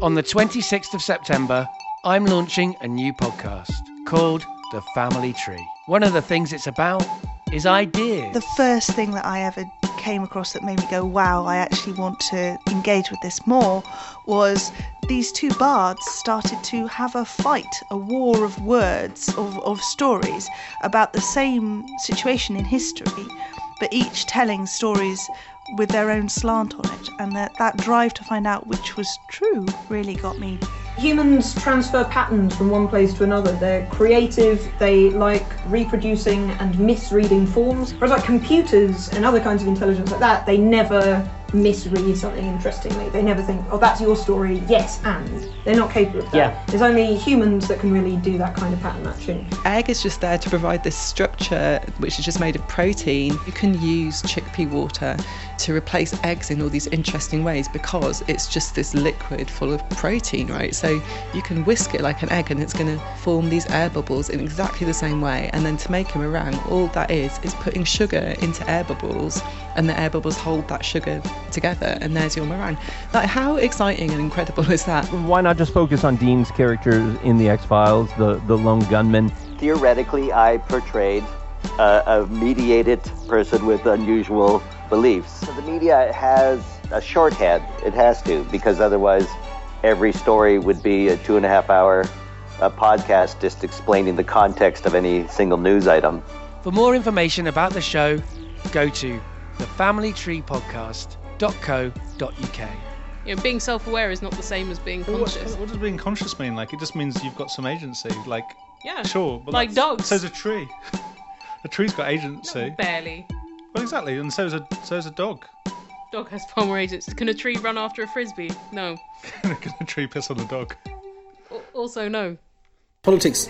On the 26th of September, I'm launching a new podcast called The Family Tree. One of the things it's about is ideas. The first thing that I ever came across that made me go, wow, I actually want to engage with this more was these two bards started to have a fight, a war of words, of, of stories about the same situation in history, but each telling stories with their own slant on it. And that, that drive to find out which was true really got me Humans transfer patterns from one place to another. They're creative, they like reproducing and misreading forms. Whereas like computers and other kinds of intelligence like that, they never misread something interestingly. They never think, oh, that's your story, yes, and. They're not capable of that. Yeah. There's only humans that can really do that kind of pattern matching. Egg is just there to provide this structure, which is just made of protein. You can use chickpea water to replace eggs in all these interesting ways because it's just this liquid full of protein, right? So you can whisk it like an egg and it's going to form these air bubbles in exactly the same way. And then to make a meringue, all that is is putting sugar into air bubbles and the air bubbles hold that sugar together and there's your meringue. Like how exciting and incredible is that? Why not just focus on Dean's characters in the X Files, the the lone gunman? Theoretically, I portrayed a, a mediated person with unusual beliefs. So the media has a shorthand. It has to because otherwise, every story would be a two and a half hour uh, podcast just explaining the context of any single news item. For more information about the show, go to thefamilytreepodcast.co.uk. You know, being self-aware is not the same as being Well, what- conscious. What, does being conscious mean? Like, it just means you've got some agency. Like, Yeah. sure, but Like that's- dogs. So's a tree. a tree's got agency. Barely. Well, exactly, and so's a so's a dog. Dog has far more agency. Can a tree run after a frisbee? No. Can a tree piss on a dog? Al- Also, no. Politics,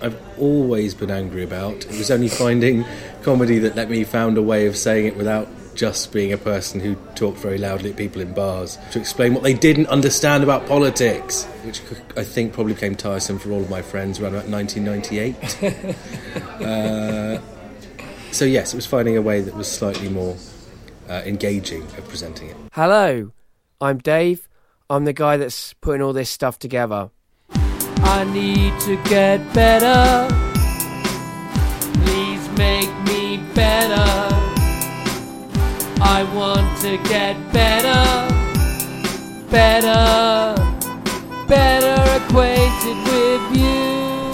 I've always been angry about. It was only finding comedy that let me found a way of saying it without just being a person who talked very loudly at people in bars to explain what they didn't understand about politics, which I think probably became tiresome for all of my friends around about 1998. uh, so yes, it was finding a way that was slightly more uh, engaging of presenting it. Hello, I'm Dave. I'm the guy that's putting all this stuff together. I need to get better. I want to get better, better, better acquainted.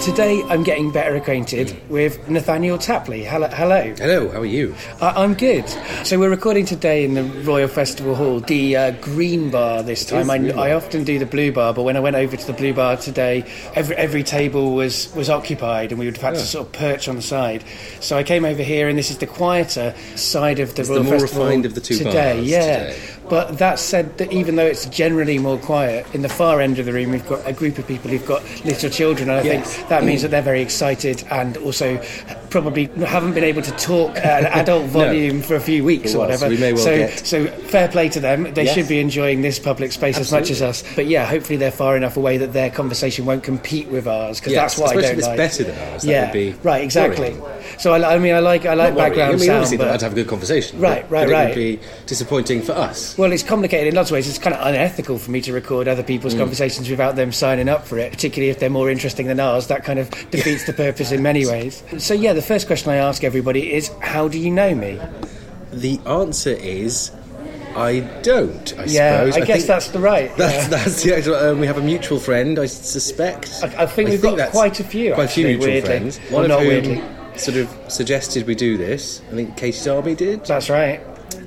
Today I'm getting better acquainted with Nathaniel Tapley. Hello. hello. Hello, how are you? I, I'm good. So we're recording today in the Royal Festival Hall, the uh, Green Bar this time. I, I often do the Blue Bar, but when I went over to the Blue Bar today, every every table was was occupied, and we would have had to sort of perch on the side. So I came over here, and this is the quieter side of the It's the Royal more Festival refined of the two today. bars yeah. today. But that said, that even though it's generally more quiet, in the far end of the room we've got a group of people who've got little children, and I Yes. think that means that they're very excited and also probably haven't been able to talk at an adult volume for a few weeks or whatever. so we may well so, get- so fair play to them. They Yes. should be enjoying this public space as much as us. But yeah, hopefully they're far enough away that their conversation won't compete with ours because Yes, that's what I don't if it's like. better than ours, that Yeah, would be right, exactly. So I, I mean, I like I like Not background I mean, sound, obviously, but I'd have a good conversation. Right, right, right. It would be disappointing for us. Well, it's complicated in lots of ways. It's kind of unethical for me to record other people's Mm. conversations without them signing up for it, particularly if they're more interesting than ours. That kind of defeats the purpose in many ways. So, yeah, the first question I ask everybody is How do you know me? The answer is, I don't. I yeah, suppose. I, guess that's the right. That's, yeah. that's the actual. Um, we have a mutual friend, I suspect. I, I think we've got quite a few. Quite a few mutual weirdly. friends. Well, One not of whom weirdly. sort of suggested we do this. I think Katie Darby did. That's right.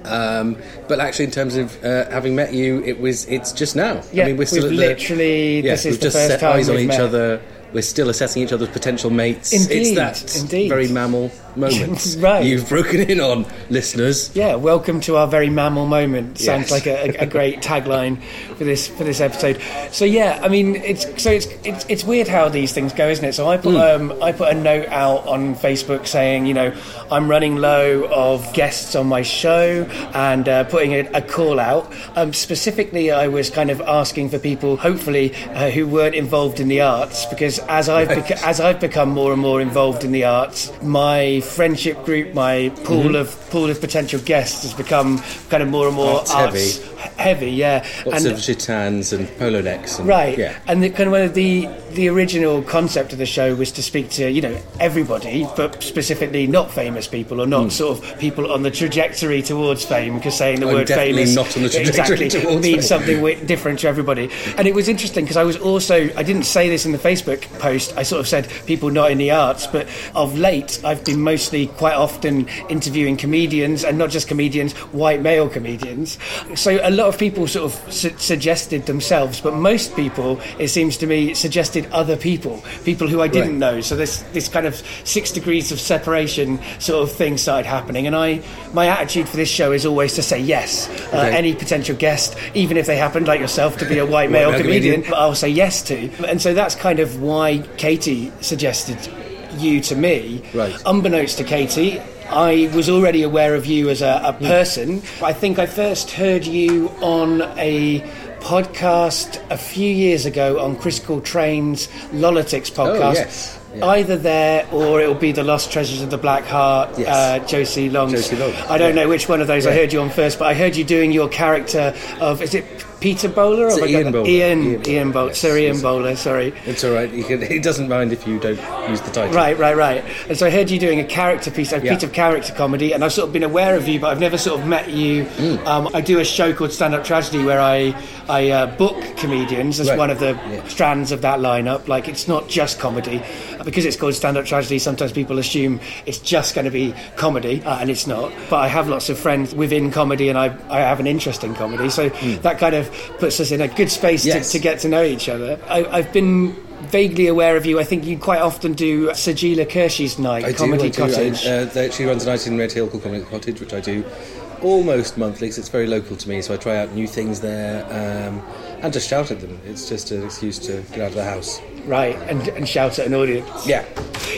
Um, but actually, in terms of uh, having met you, it was. It's just now. Yeah, I mean, we're still the, literally. Yes, this we've just first set time eyes on each met. other. We're still assessing each other's potential mates. it's Indeed, that indeed. very mammal moment. Right. You've broken in on listeners. Yeah, welcome to our very mammal moment. Sounds Yes. like a, a, great tagline for this for this episode. So yeah, I mean, it's so it's it's, it's weird how these things go, isn't it? So I put Hmm. um, I put a note out on Facebook saying, you know, I'm running low of guests on my show and uh, putting a, a call out. Um, specifically, I was kind of asking for people, hopefully, uh, who weren't involved in the arts, because as I've beca- as I've become more and more involved in the arts, my my friendship group, my pool Mhm. of pool of potential guests has become kind of more and more Arts arts, heavy. Yeah, Lots and of Gitanes and polo necks. And, Right, Yeah. and the kind of one of the the original concept of the show was to speak to you know everybody, but specifically not famous people or not Mm. sort of people on the trajectory towards fame, because saying the I'm word definitely famous not on the trajectory exactly means something different to everybody. And it was interesting because I was also I didn't say this in the Facebook post. I sort of said people not in the arts, but of late I've been mostly quite often interviewing comedians and not just comedians, white male comedians. So a lot of people sort of su- suggested themselves, but most people, it seems to me, suggested other people, people who I didn't Right. know. So this this kind of six degrees of separation sort of thing started happening, and I my attitude for this show is always to say yes. Uh, Okay. Any potential guest, even if they happen like yourself to be a white male comedian, comedian. I'll say yes to. And so that's kind of why Katie suggested you to me. Right. Unbeknownst to Katie, I was already aware of you as a, a Hmm. person. I think I first heard you on a podcast a few years ago on Chris Coltrane's Lolitics podcast. Oh, yes. Yeah. Either there or it'll be the Lost Treasures of the Black Heart, Yes. uh, Josie Long. I don't yeah. know which one of those I heard you on first, but I heard you doing your character of is it Peter Bowler? It's have Ian? Bowler. Ian, Ian Bowler, Ian Bowler. yes, Sir Ian yes. Bowler. Sorry. It's all right. He, can, he doesn't mind if you don't use the title. Right, right, right. And so I heard you doing a character piece, a Yeah. piece of character comedy, and I've sort of been aware of you, but I've never sort of met you. Mm. Um, I do a show called Stand Up Tragedy where I I uh, book comedians as Right. one of the Yeah. strands of that lineup. Like it's not just comedy because it's called Stand Up Tragedy. Sometimes people assume it's just going to be comedy, uh, and it's not. But I have lots of friends within comedy, and I I have an interest in comedy, so that kind of puts us in a good space. Yes. to, to get to know each other. I, I've been. Vaguely aware of you. I think you quite often do Sajeela Kershi's night, I Comedy do, I do. Cottage. I, uh, she runs a night in Red Hill called Comedy Cottage, which I do almost monthly because it's very local to me. So I try out new things there um, and just shout at them. It's just an excuse to get out of the house. Right, and, and shout at an audience. Yeah.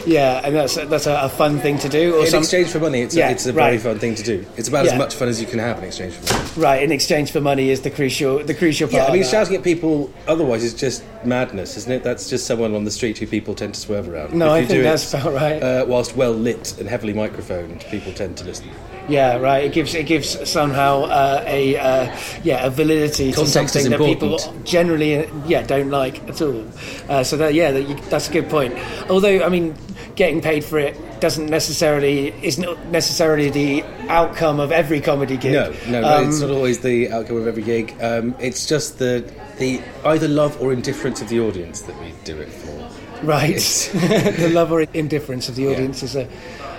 Yeah, and that's that's a, a fun thing to do. Or in some, exchange for money, it's, Yeah, a, it's a very right. fun thing to do. It's about Yeah. as much fun as you can have in exchange for money. right, in exchange for money is the crucial the crucial part. Yeah, I mean, shouting at people otherwise is just madness, isn't it? That's just someone on the street who people tend to swerve around. No, If I think that's it, about right. Uh, whilst well lit and heavily microphoned, people tend to listen. Yeah, right. It gives it gives somehow uh, a uh, yeah a validity Context to something that people generally yeah don't like at all. Uh, so that yeah, that you, that's a good point. Although I mean, getting paid for it doesn't necessarily is not necessarily the outcome of every comedy gig. No, no, no Um, it's not always the outcome of every gig. Um, it's just the the either love or indifference of the audience that we do it for. Right. The love or indifference of the audience is a,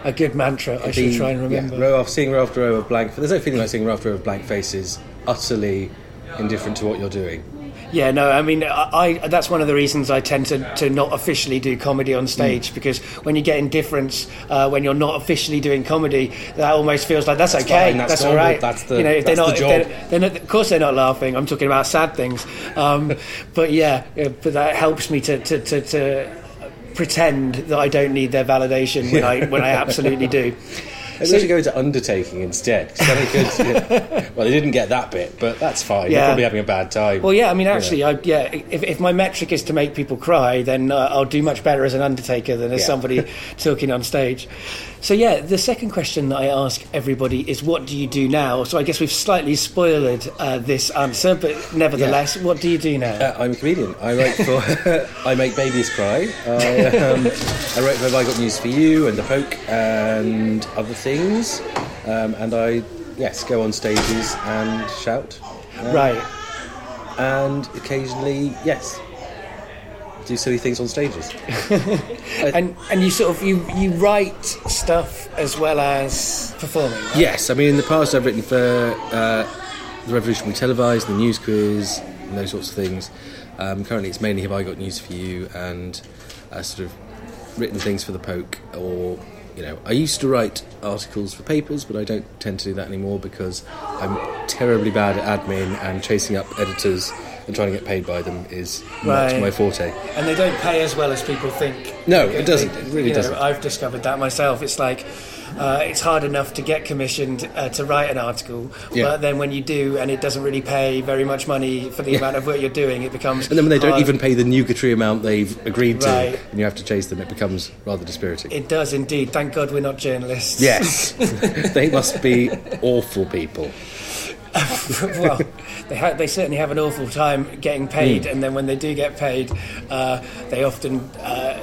a good mantra. I should try and remember. Yeah, row seeing row after row of blank. There's no feeling like seeing row after row of blank faces, utterly indifferent to what you're doing. Yeah, no, I mean, I, I that's one of the reasons I tend to, to not officially do comedy on stage Mm. because when you get indifference uh, when you're not officially doing comedy, that almost feels like that's, That's okay, fine, that's all normal, right. that's the- you know, if they're that's not, the if job. they're, they're not, of course they're not laughing. I'm talking about sad things, um, but yeah, yeah, but that helps me to, to, to, to pretend that I don't need their validation when I when I absolutely do. Maybe we should go into undertaking instead. then it could- yeah. well, they didn't get that bit, but that's fine. You're probably having a bad time. Well, yeah, I mean, You know. actually, I, yeah, if, if my metric is to make people cry, then uh, I'll do much better as an undertaker than as Yeah. somebody talking on stage. So, yeah, the second question that I ask everybody is, what do you do now? So, I guess we've slightly spoiled uh, this answer, but nevertheless, what do you do now? Uh, I'm a comedian. I write for. I make babies cry. I, um, I write for Have I Got News for You and The Poke and other things. Um, and I, yes, go on stages and shout. Right. And occasionally, yes, do silly things on stages. and and you sort of you you write stuff as well as performing. right? Yes, I mean in the past I've written for uh, the Revolution Will Be Televised, the News Quiz, and those sorts of things. Um, currently, it's mainly Have I Got News for You and uh, sort of written things for the Poke, or you know, I used to write articles for papers, but I don't tend to do that anymore because I'm terribly bad at admin and chasing up editors and trying to get paid by them is not my forte. And they don't pay as well as people think. No, it doesn't. It really you know, doesn't. I've discovered that myself. It's like uh, it's hard enough to get commissioned uh, to write an article, Yeah. but then when you do and it doesn't really pay very much money for the amount of work you're doing, it becomes. And then when they don't even pay the nugatory amount they've agreed to, Right. and you have to chase them, it becomes rather dispiriting. It does indeed. Thank God we're not journalists. yes, they must be awful people. well, they ha- they certainly have an awful time getting paid, Mm. and then when they do get paid, uh, they often uh,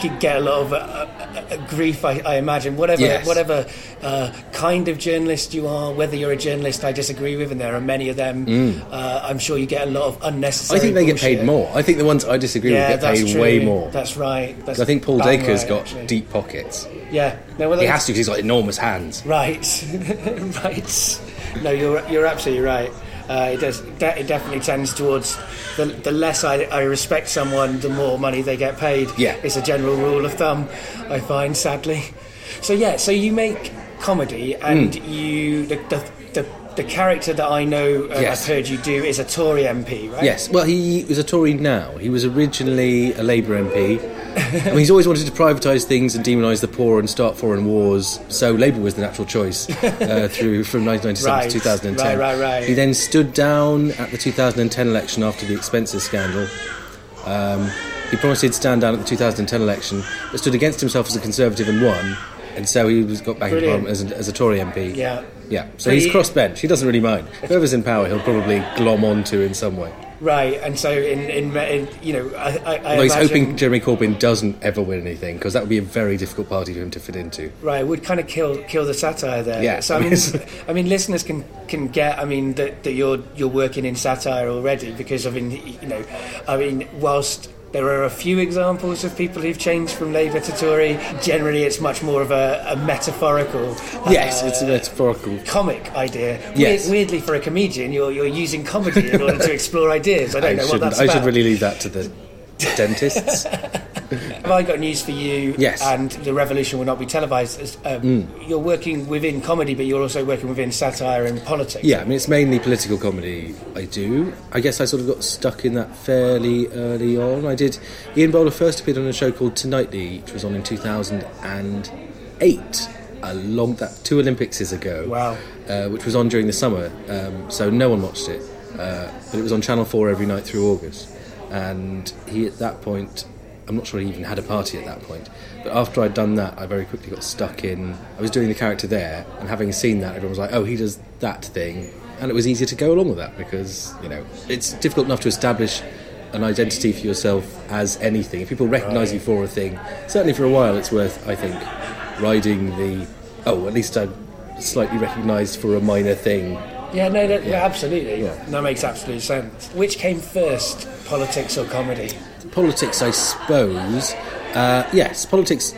get a lot of uh, uh, grief. I, I imagine whatever Yes. whatever uh, kind of journalist you are, whether you're a journalist I disagree with, and there are many of them. Mm. Uh, I'm sure you get a lot of unnecessary. I think they get paid more. I think the ones I disagree Yeah, with get paid true. way more. That's right. That's I think Paul Dacre's right, got actually. deep pockets. Yeah, no, well, He has to because he's got enormous hands. Right, right. No, you're you're absolutely right. Uh, it does. De- it definitely tends towards the, the less I, I respect someone, the more money they get paid. Yeah. it's a general rule of thumb. I find, sadly. So yeah, so you make comedy, and Mm. you the, the the character that I know uh, Yes. I've heard you do is a Tory MP, right? Yes, well, he was a Tory now. He was originally a Labour MP. I mean, he's always wanted to privatise things and demonise the poor and start foreign wars. So Labour was the natural choice uh, through from 1997 Right, to 2010. right, right, right. He then stood down at the 2010 election after the expenses scandal. Um, he promised he'd stand down at the 2010 election, but stood against himself as a Conservative and won. And so he was got back in Parliament as a, as a Tory MP. Yeah. Yeah, so But he's he- crossbench. He doesn't really mind. Whoever's in power, he'll probably glom onto in some way. Right, and so in in, in you know I, I, I he's hoping Jeremy Corbyn doesn't ever win anything because that would be a very difficult party for him to fit into. Right, would kind of kill kill the satire there. Yeah, So I mean, I mean, listeners can can get. I mean, that, that you're you're working in satire already because I mean, you know, I mean, whilst. There are a few examples of people who've changed from Labour to Tory. Generally, it's much more of a, a metaphorical. Yes, uh, it's a metaphorical. comic idea. Yes. Weird, weirdly, for a comedian, you're you're using comedy in order to explore ideas. I don't know what that's I about. should really leave that to the dentists. Have I got news for you? Yes. And the revolution will not be televised. Um, Mm. You're working within comedy, but you're also working within satire and politics. Yeah, I mean, it's mainly political comedy I do. I guess I sort of got stuck in that fairly early on. I did. Ian Bowler first appeared on a show called Tonightly, which was on in 2008, a long, that two Olympics is ago. Wow. Uh, which was on during the summer, um, so no one watched it. Uh, but it was on Channel 4 every night through August. And he, at that point, I'm not sure he even had a party at that point. But after I'd done that, I very quickly got stuck in. I was doing the character there, and having seen that, everyone was like, oh, he does that thing. And it was easier to go along with that because, you know, it's difficult enough to establish an identity for yourself as anything. If people recognise you for a thing, certainly for a while, it's worth, I think, riding the. Oh, at least I'm slightly recognised for a minor thing. Yeah, no, yeah, absolutely. Yeah. That makes absolute sense. Which came first, politics or comedy? Politics, I suppose. Uh, yes, politics.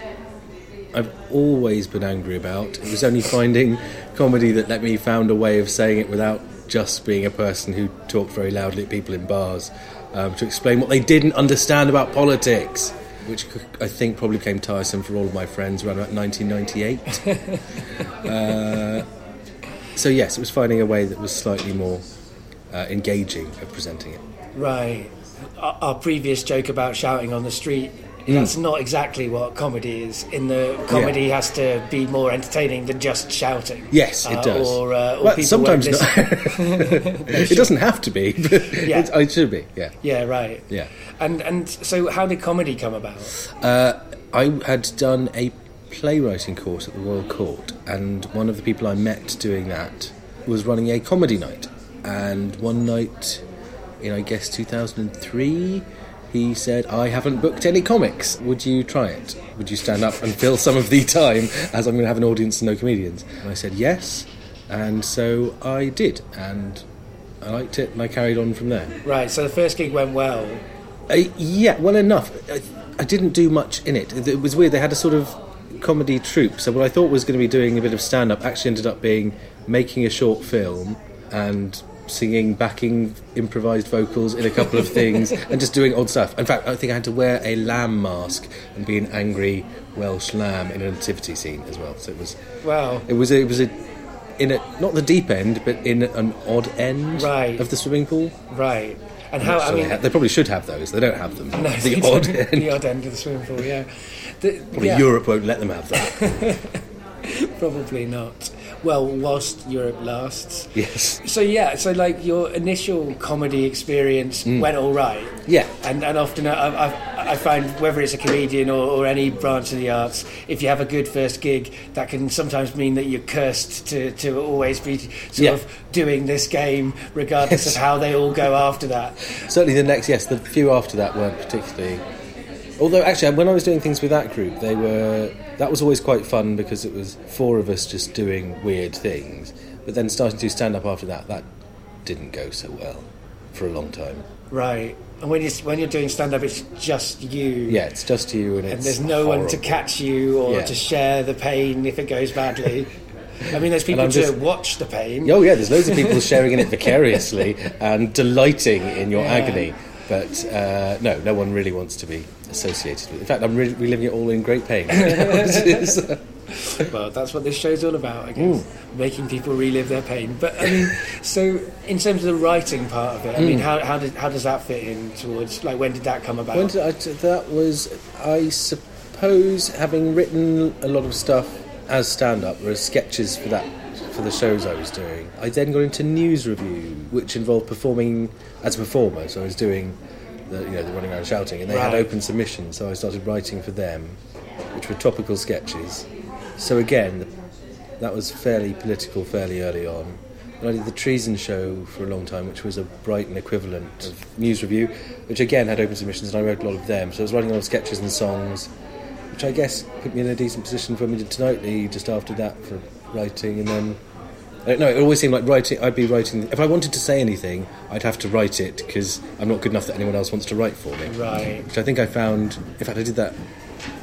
I've always been angry about. It was only finding comedy that let me found a way of saying it without just being a person who talked very loudly at people in bars um, to explain what they didn't understand about politics, which I think probably became tiresome for all of my friends around about 1998. uh, so yes, it was finding a way that was slightly more uh, engaging of presenting it. Right. Our, previous joke about shouting on the street. That's not exactly what comedy is. In the comedy has to be more entertaining than just shouting. Yes, it Uh, does. Or, uh, or well, people sometimes not. it doesn't have to be, but Yeah. it, it should be. Yeah, Yeah, right. yeah. And and so, how did comedy come about? Uh, I had done a playwriting course at the Royal Court, and one of the people I met doing that was running a comedy night. And one night, in I guess 2003, he said, "I haven't booked any comics. Would you try it? Would you stand up and fill some of the time, as I'm going to have an audience and no comedians?" And I said yes, and so I did, and I liked it, and I carried on from there. Right. So the first gig went well. Uh, yeah, well enough. I, I didn't do much in it. It was weird. They had a sort of comedy troupe. So what I thought was going to be doing a bit of stand up actually ended up being making a short film and singing backing improvised vocals in a couple of things and just doing odd stuff. In fact, I think I had to wear a lamb mask and be an angry Welsh lamb in a nativity scene as well. So it was Wow. it was a, it was a in a not the deep end but in an odd end Right. of the swimming pool. Right. And how? I So they, mean, ha- they probably should have those. They don't have them. no, the odd end. the odd end of the swimming pool. Yeah. The, Probably yeah. Europe won't let them have that. Probably not. Well, whilst Europe lasts. Yes. So yeah, so like your initial comedy experience Mm. went all right. Yeah. And and often I, I, I find whether it's a comedian or, or any branch of the arts, if you have a good first gig, that can sometimes mean that you're cursed to, to always be sort Yeah. of doing this game, regardless Yes. of how they all go after that. Certainly, the next yes, the few after that weren't particularly. Although actually, when I was doing things with that group, they were that was always quite fun because it was four of us just doing weird things. But then starting to stand up after that, that didn't go so well for a long time. Right. And when you when you're doing stand up, it's just you. Yeah, it's just you, and, And there's no one to catch you or Yeah. to share the pain if it goes badly. I mean, there's people to just- watch the pain. Oh yeah, there's loads of people sharing in it vicariously and delighting in your Yeah. agony. But uh, no, no one really wants to be associated with. In fact, I'm re- reliving it all in great pain. well, that's what this show's all about, I guess. Making people relive their pain. But I mean, so in terms of the writing part of it, I mean, Mm. how, how, did, how does that fit in towards, like, when did that come about? When did I, that was, I suppose, having written a lot of stuff as stand-up or as sketches for that for the shows I was doing. I then got into NewsRevue, which involved performing as a performer. So I was doing the you know the running around shouting, and they had open submissions. So I started writing for them, which were topical sketches. So again, that was fairly political fairly early on. And I did the Treason Show for a long time, which was a Brighton equivalent of NewsRevue, which again had open submissions, and I wrote a lot of them. So I was writing a lot of sketches and songs, which I guess put me in a decent position for me to Tonightly just after that for writing, and then. Uh, I it always seemed like writing, I'd be writing. If I wanted to say anything, I'd have to write it because I'm not good enough that anyone else wants to write for me. Right. Which I think I found, in fact, I did that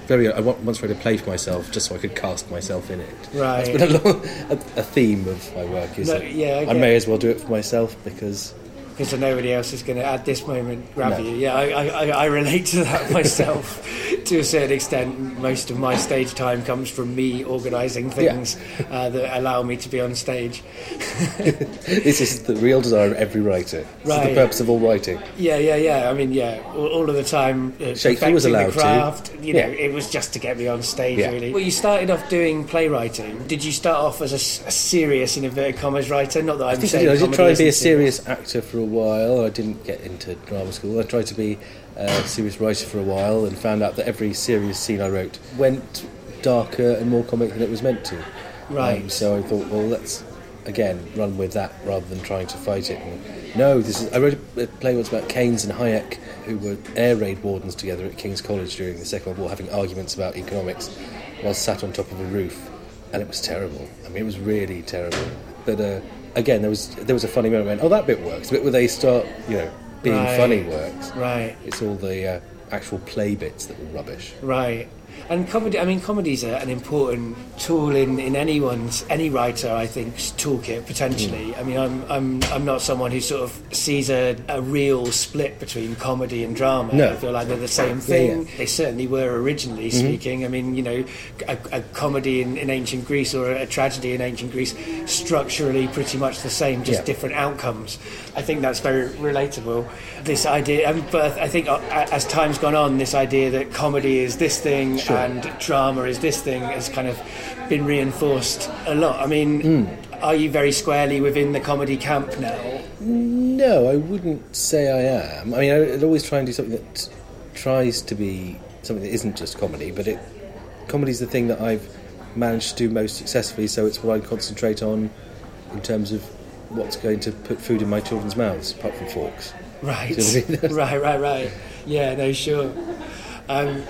very. I once wrote a play for myself just so I could cast myself in it. Right. It's been a, long, a, a theme of my work. Is No, that yeah, I I, may as well do it for myself because Because nobody else is going to, at this moment, grab No. you. Yeah, I, I- I relate to that myself to a certain extent. Most of my stage time comes from me organising things uh, that allow me to be on stage. this is the real desire of every writer. This is Right. the purpose of all writing. Yeah, yeah, yeah. I mean, yeah, all, all of the time. Uh, Shakespeare was allowed the to. craft, You know, Yeah. it was just to get me on stage, Yeah. really. Well, you started off doing playwriting. Did you start off as a serious, in inverted commas, writer? Not that I'm I think I saying did. I did try and be a serious actor for a while. I didn't get into drama school. I tried to be a serious writer for a while and found out that every serious scene I wrote went darker and more comic than it was meant to. Right. Um, so I thought, well, let's again run with that rather than trying to fight it. And, no, this is. I wrote a a play once about Keynes and Hayek, who were air raid wardens together at King's College during the Second World War, having arguments about economics, while sat on top of a roof, and it was terrible. I mean, it was really terrible. But uh, again, there was there was a funny moment. When, oh, that bit works. The bit where they start, you know, being Right. funny works. Right. It's all the uh, actual play bits that were rubbish. Right. And comedy, I mean, comedy's a, an important tool in, in anyone's, any writer, I think's toolkit, potentially. Mm. I mean, I'm, I'm, I'm not someone who sort of sees a, a real split between comedy and drama. No. I feel like they're the same thing. yeah. They certainly were originally Mhm. speaking. I mean, you know, a, a comedy in, in ancient Greece or a, tragedy in ancient Greece, structurally pretty much the same, just Yeah. different outcomes. I think that's very relatable. This idea, um, but I think uh, as time's gone on, this idea that comedy is this thing Sure. and drama is this thing has kind of been reinforced a lot. I mean, Hmm. are you very squarely within the comedy camp now? No, I wouldn't say I am. I mean, I'd always try and do something that tries to be something that isn't just comedy, but it comedy's the thing that I've managed to do most successfully. So it's what I concentrate on in terms of what's going to put food in my children's mouths, apart from forks. Right, you know I mean? right, right, right. Yeah, no, sure. Um,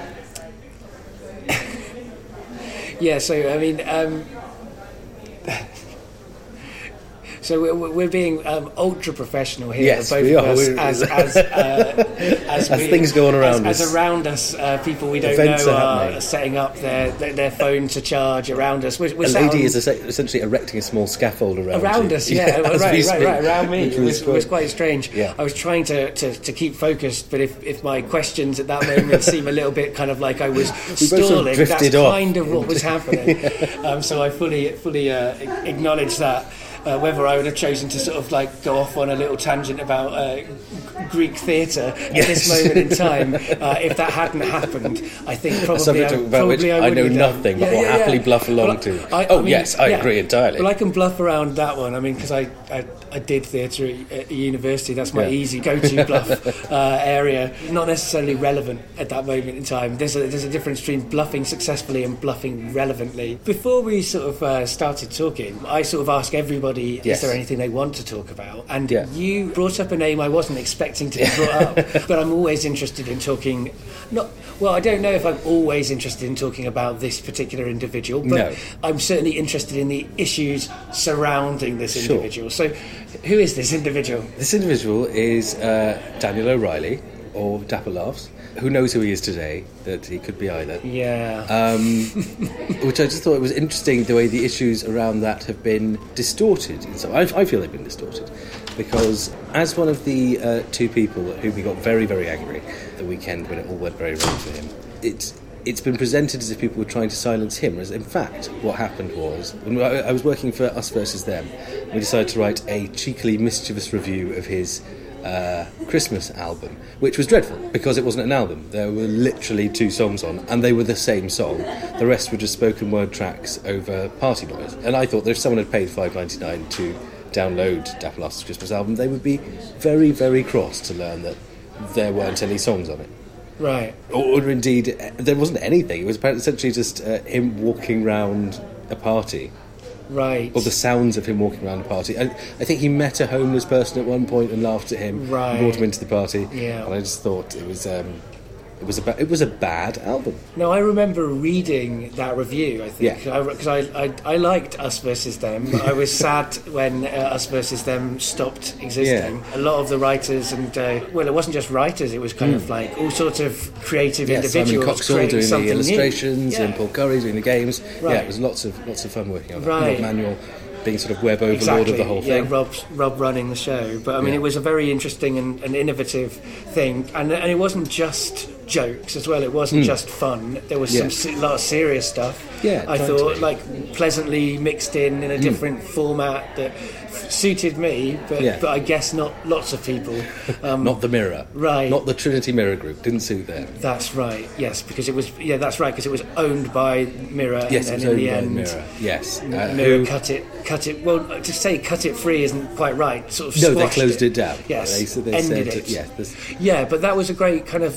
yeah, so I mean, um, so we're, we're being um, ultra professional here, Yes, both we of are. us, We're- as as, uh, as, As things go on around as, us. as around us, uh, people we don't know are are, setting up their, their their phone to charge around us. We're, we're a lady on- is essentially erecting a small scaffold around around you. us, yeah, as right, we right, right, around me. It was, quite- was quite strange. Yeah. I was trying to, to, to keep focused, but if, if my questions at that moment seem a little bit kind of like I was stalling, that's off kind of what was happening. um, so I fully fully uh, acknowledge that. Uh, whether I would have chosen to sort of like go off on a little tangent about uh, G- Greek theatre at this moment in time. Uh, if that hadn't happened, I think probably subject I, about which I, I, know have done. nothing, but Yeah, will yeah, happily yeah. bluff along Well, to. I- oh I mean, yes, I agree entirely. Well, I can bluff around that one. I mean, because I, I, did theatre at, at university. That's my easy go-to bluff uh, area. Not necessarily relevant at that moment in time. There's a, there's a difference between bluffing successfully and bluffing relevantly. Before we sort of uh, started talking, I sort of ask everybody, Yes. is there anything they want to talk about? And Yeah. you brought up a name I wasn't expecting to be brought up, but I'm always interested in talking. Not well, I don't know if I'm always interested in talking about this particular individual, but No. I'm certainly interested in the issues surrounding this Sure. individual. So, who is this individual? This individual is uh, Daniel O'Reilly, or Dapper Laughs. Who knows who he is today? That he could be either. Yeah. Um, which I just thought it was interesting the way the issues around that have been distorted. In some, I, I feel they've been distorted because, as one of the uh, two people at whom he got very, very angry the weekend when it all went very wrong for him, it's it's been presented as if people were trying to silence him. as in fact, what happened was when I, I was working for Us versus Them, we decided to write a cheekily mischievous review of his uh, Christmas album, which was dreadful because it wasn't an album. There were literally two songs on, and they were the same song. The rest were just spoken word tracks over party noise. And I thought that if someone had paid five ninety nine to download Dapper Christmas album, they would be very, very cross to learn that there weren't any songs on it. right. Or, or indeed, uh, there wasn't anything. It was essentially just uh, him walking round a party, Right. or the sounds of him walking around the party. I, I think he met a homeless person at one point and laughed at him, Right. and brought him into the party. Yeah. And I just thought it was um, it was a ba- it was a bad album. No, I remember reading that review. I think Yeah. because I, I, I liked Us versus Them. I was sad when uh, Us versus Them stopped existing. Yeah. A lot of the writers and uh, well, it wasn't just writers. It was kind of like all sorts of creative Hmm. Yeah, Simon individuals Coxall doing the illustrations Yeah. and Paul Curry doing the games. Right. Yeah, it was lots of lots of fun working on that. Right. Rob Manuel being sort of web overlord exactly. of the whole yeah, thing. Rob, Rob running the show. But I mean, Yeah. it was a very interesting and, and innovative thing, and and it wasn't just jokes as well. It wasn't just fun. There was. Yeah. some se- lot of serious stuff. Yeah, I trying to thought like pleasantly mixed in in a different format that f- suited me, but Yeah. but I guess not lots of people. Um, Not the Mirror, Right. Not the Trinity Mirror Group. Didn't suit them. that's right. Yes, because it was. Yeah, that's right. Because it was owned by Mirror, Yes, it and then in owned the by end, Mirror. Yes, uh, Mirror who- cut it, cut it. Well, to say cut it free isn't quite right. Sort of No, they closed it, down. Yes, they, they ended said, it. Yeah, Yeah, but that was a great kind of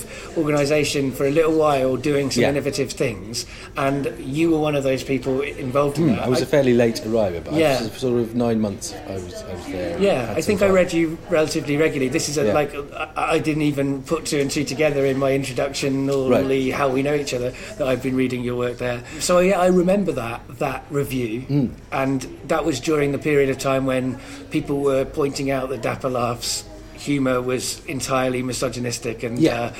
organisation for a little while, doing some Yeah. innovative things, and you were one of those people involved in that. Hmm, I was a fairly late arriver, but Yeah. I was sort of nine months. I was, I was there. Yeah, I think I read you relatively regularly. This is a, Yeah. like I, I didn't even put two and two together in my introduction or Right. the how we know each other that I've been reading your work there. So yeah, I remember that that review, Hmm. and that was during the period of time when people were pointing out the Dapper Laughs humour was entirely misogynistic and Yeah. uh,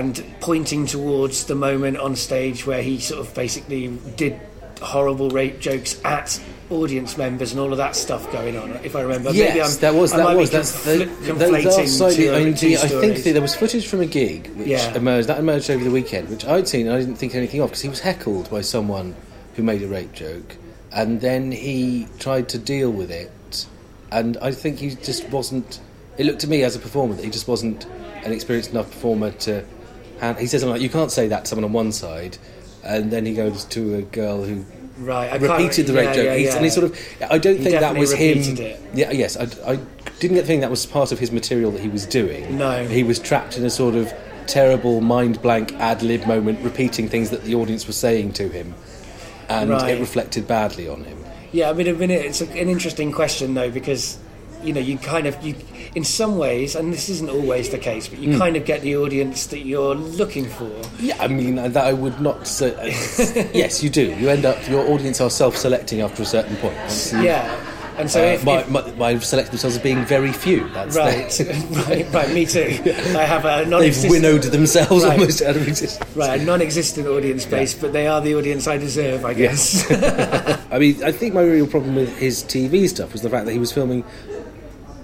and pointing towards the moment on stage where he sort of basically did horrible rape jokes at audience members and all of that stuff going on if I remember Yes, maybe I'm, that was I that was that's confl- they- conflating slightly. two, I, mean, two I think there was footage from a gig which Yeah. emerged that emerged over the weekend, which I'd seen. and I didn't think anything of because he was heckled by someone who made a rape joke, and then he tried to deal with it, and I think he just wasn't. It looked to me as a performer that he just wasn't an experienced enough performer to. hand he says something like, "You can't say that to someone on one side," and then he goes to a girl who right I repeated the rape yeah, joke. yeah, yeah. And he sort of, I don't He think that was him. it. Yeah, yes, I, I didn't get the feeling that was part of his material that he was doing. No. he was trapped in a sort of terrible mind blank ad lib moment, repeating things that the audience was saying to him, and Right. it reflected badly on him. Yeah, I mean, I mean it's an interesting question though because you know you kind of you in some ways, and this isn't always the case, but you Hmm. kind of get the audience that you're looking for. Yeah, I mean that I would not say. yes, you do. You end up your audience are self-selecting after a certain point. Yeah, and so uh, if, my, if- my, my select themselves as being very few. That's right, right, right, me too. I have a non-existent. They've winnowed themselves Right. almost out of existence. right, a non-existent audience base, but they are the audience I deserve, I guess. I mean, I think my real problem with his TV stuff was the fact that he was filming.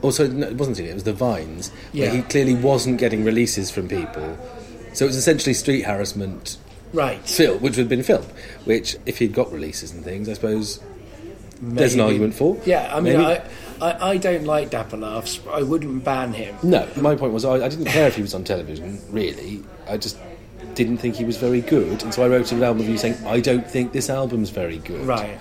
Also, no, it wasn't TV; it was the Vines. Yeah. Where he clearly wasn't getting releases from people, so it was essentially street harassment right. film, which had been filmed. Which, if he'd got releases and things, I suppose there's an argument for. Yeah, I mean, I, I, I don't like Dapper Laughs. but I wouldn't ban him. No, my point was I, I didn't care if he was on television, really. I just didn't think he was very good, and so I wrote an album review saying I don't think this album's very good. Right.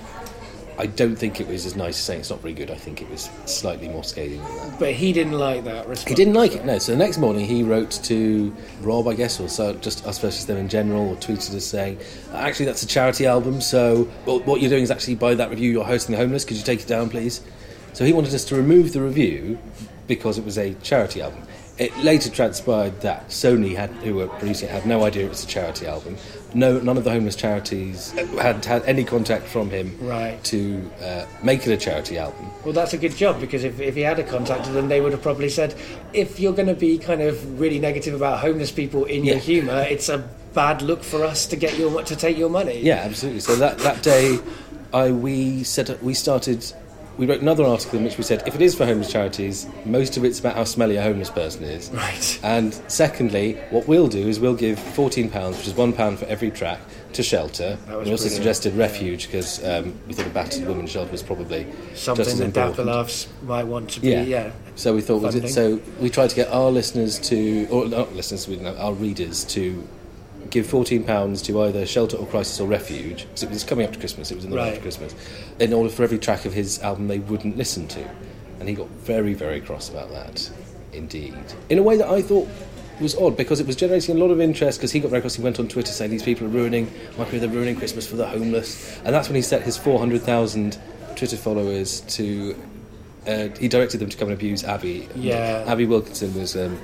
I don't think it was as nice as saying it's not very good. I think it was slightly more scathing than that. But he didn't like that response. He didn't like it, no. So the next morning he wrote to Rob, I guess, or so just us versus them in general, or tweeted us saying, actually, that's a charity album, so well, what you're doing is actually by that review you're hosting the homeless. Could you take it down, please? So he wanted us to remove the review because it was a charity album. It later transpired that Sony, had, who were producing it, had no idea it was a charity album. No, none of the homeless charities had had any contact from him Right. to uh, make it a charity album. Well, that's a good job because if, if he had a contacted them, they would have probably said, if you're going to be kind of really negative about homeless people in your humour, it's a bad look for us to get your to take your money. Yeah, absolutely. So that, that day, I we set we started. We wrote another article in which we said if it is for homeless charities, most of it's about how smelly a homeless person is. Right. And secondly, what we'll do is we'll give fourteen pounds, which is one pound for every track, to shelter. That was we also brilliant. suggested refuge because um, we thought a battered women's shelter was probably Something just as that Dapper might want to be. Yeah. Yeah. So we thought we did, so we tried to get our listeners to, or not listeners, we know, our readers to give fourteen pounds to either shelter or crisis or refuge. Because it was coming up to Christmas. It was in the run up to Right. Christmas. In order for every track of his album they wouldn't listen to, and he got very very cross about that. Indeed, in a way that I thought was odd because it was generating a lot of interest. Because he got very cross. He went on Twitter saying these people are ruining my career. They're ruining Christmas for the homeless, and that's when he set his four hundred thousand Twitter followers to uh, he directed them to come and abuse Abi. Yeah. Abi Wilkinson was um,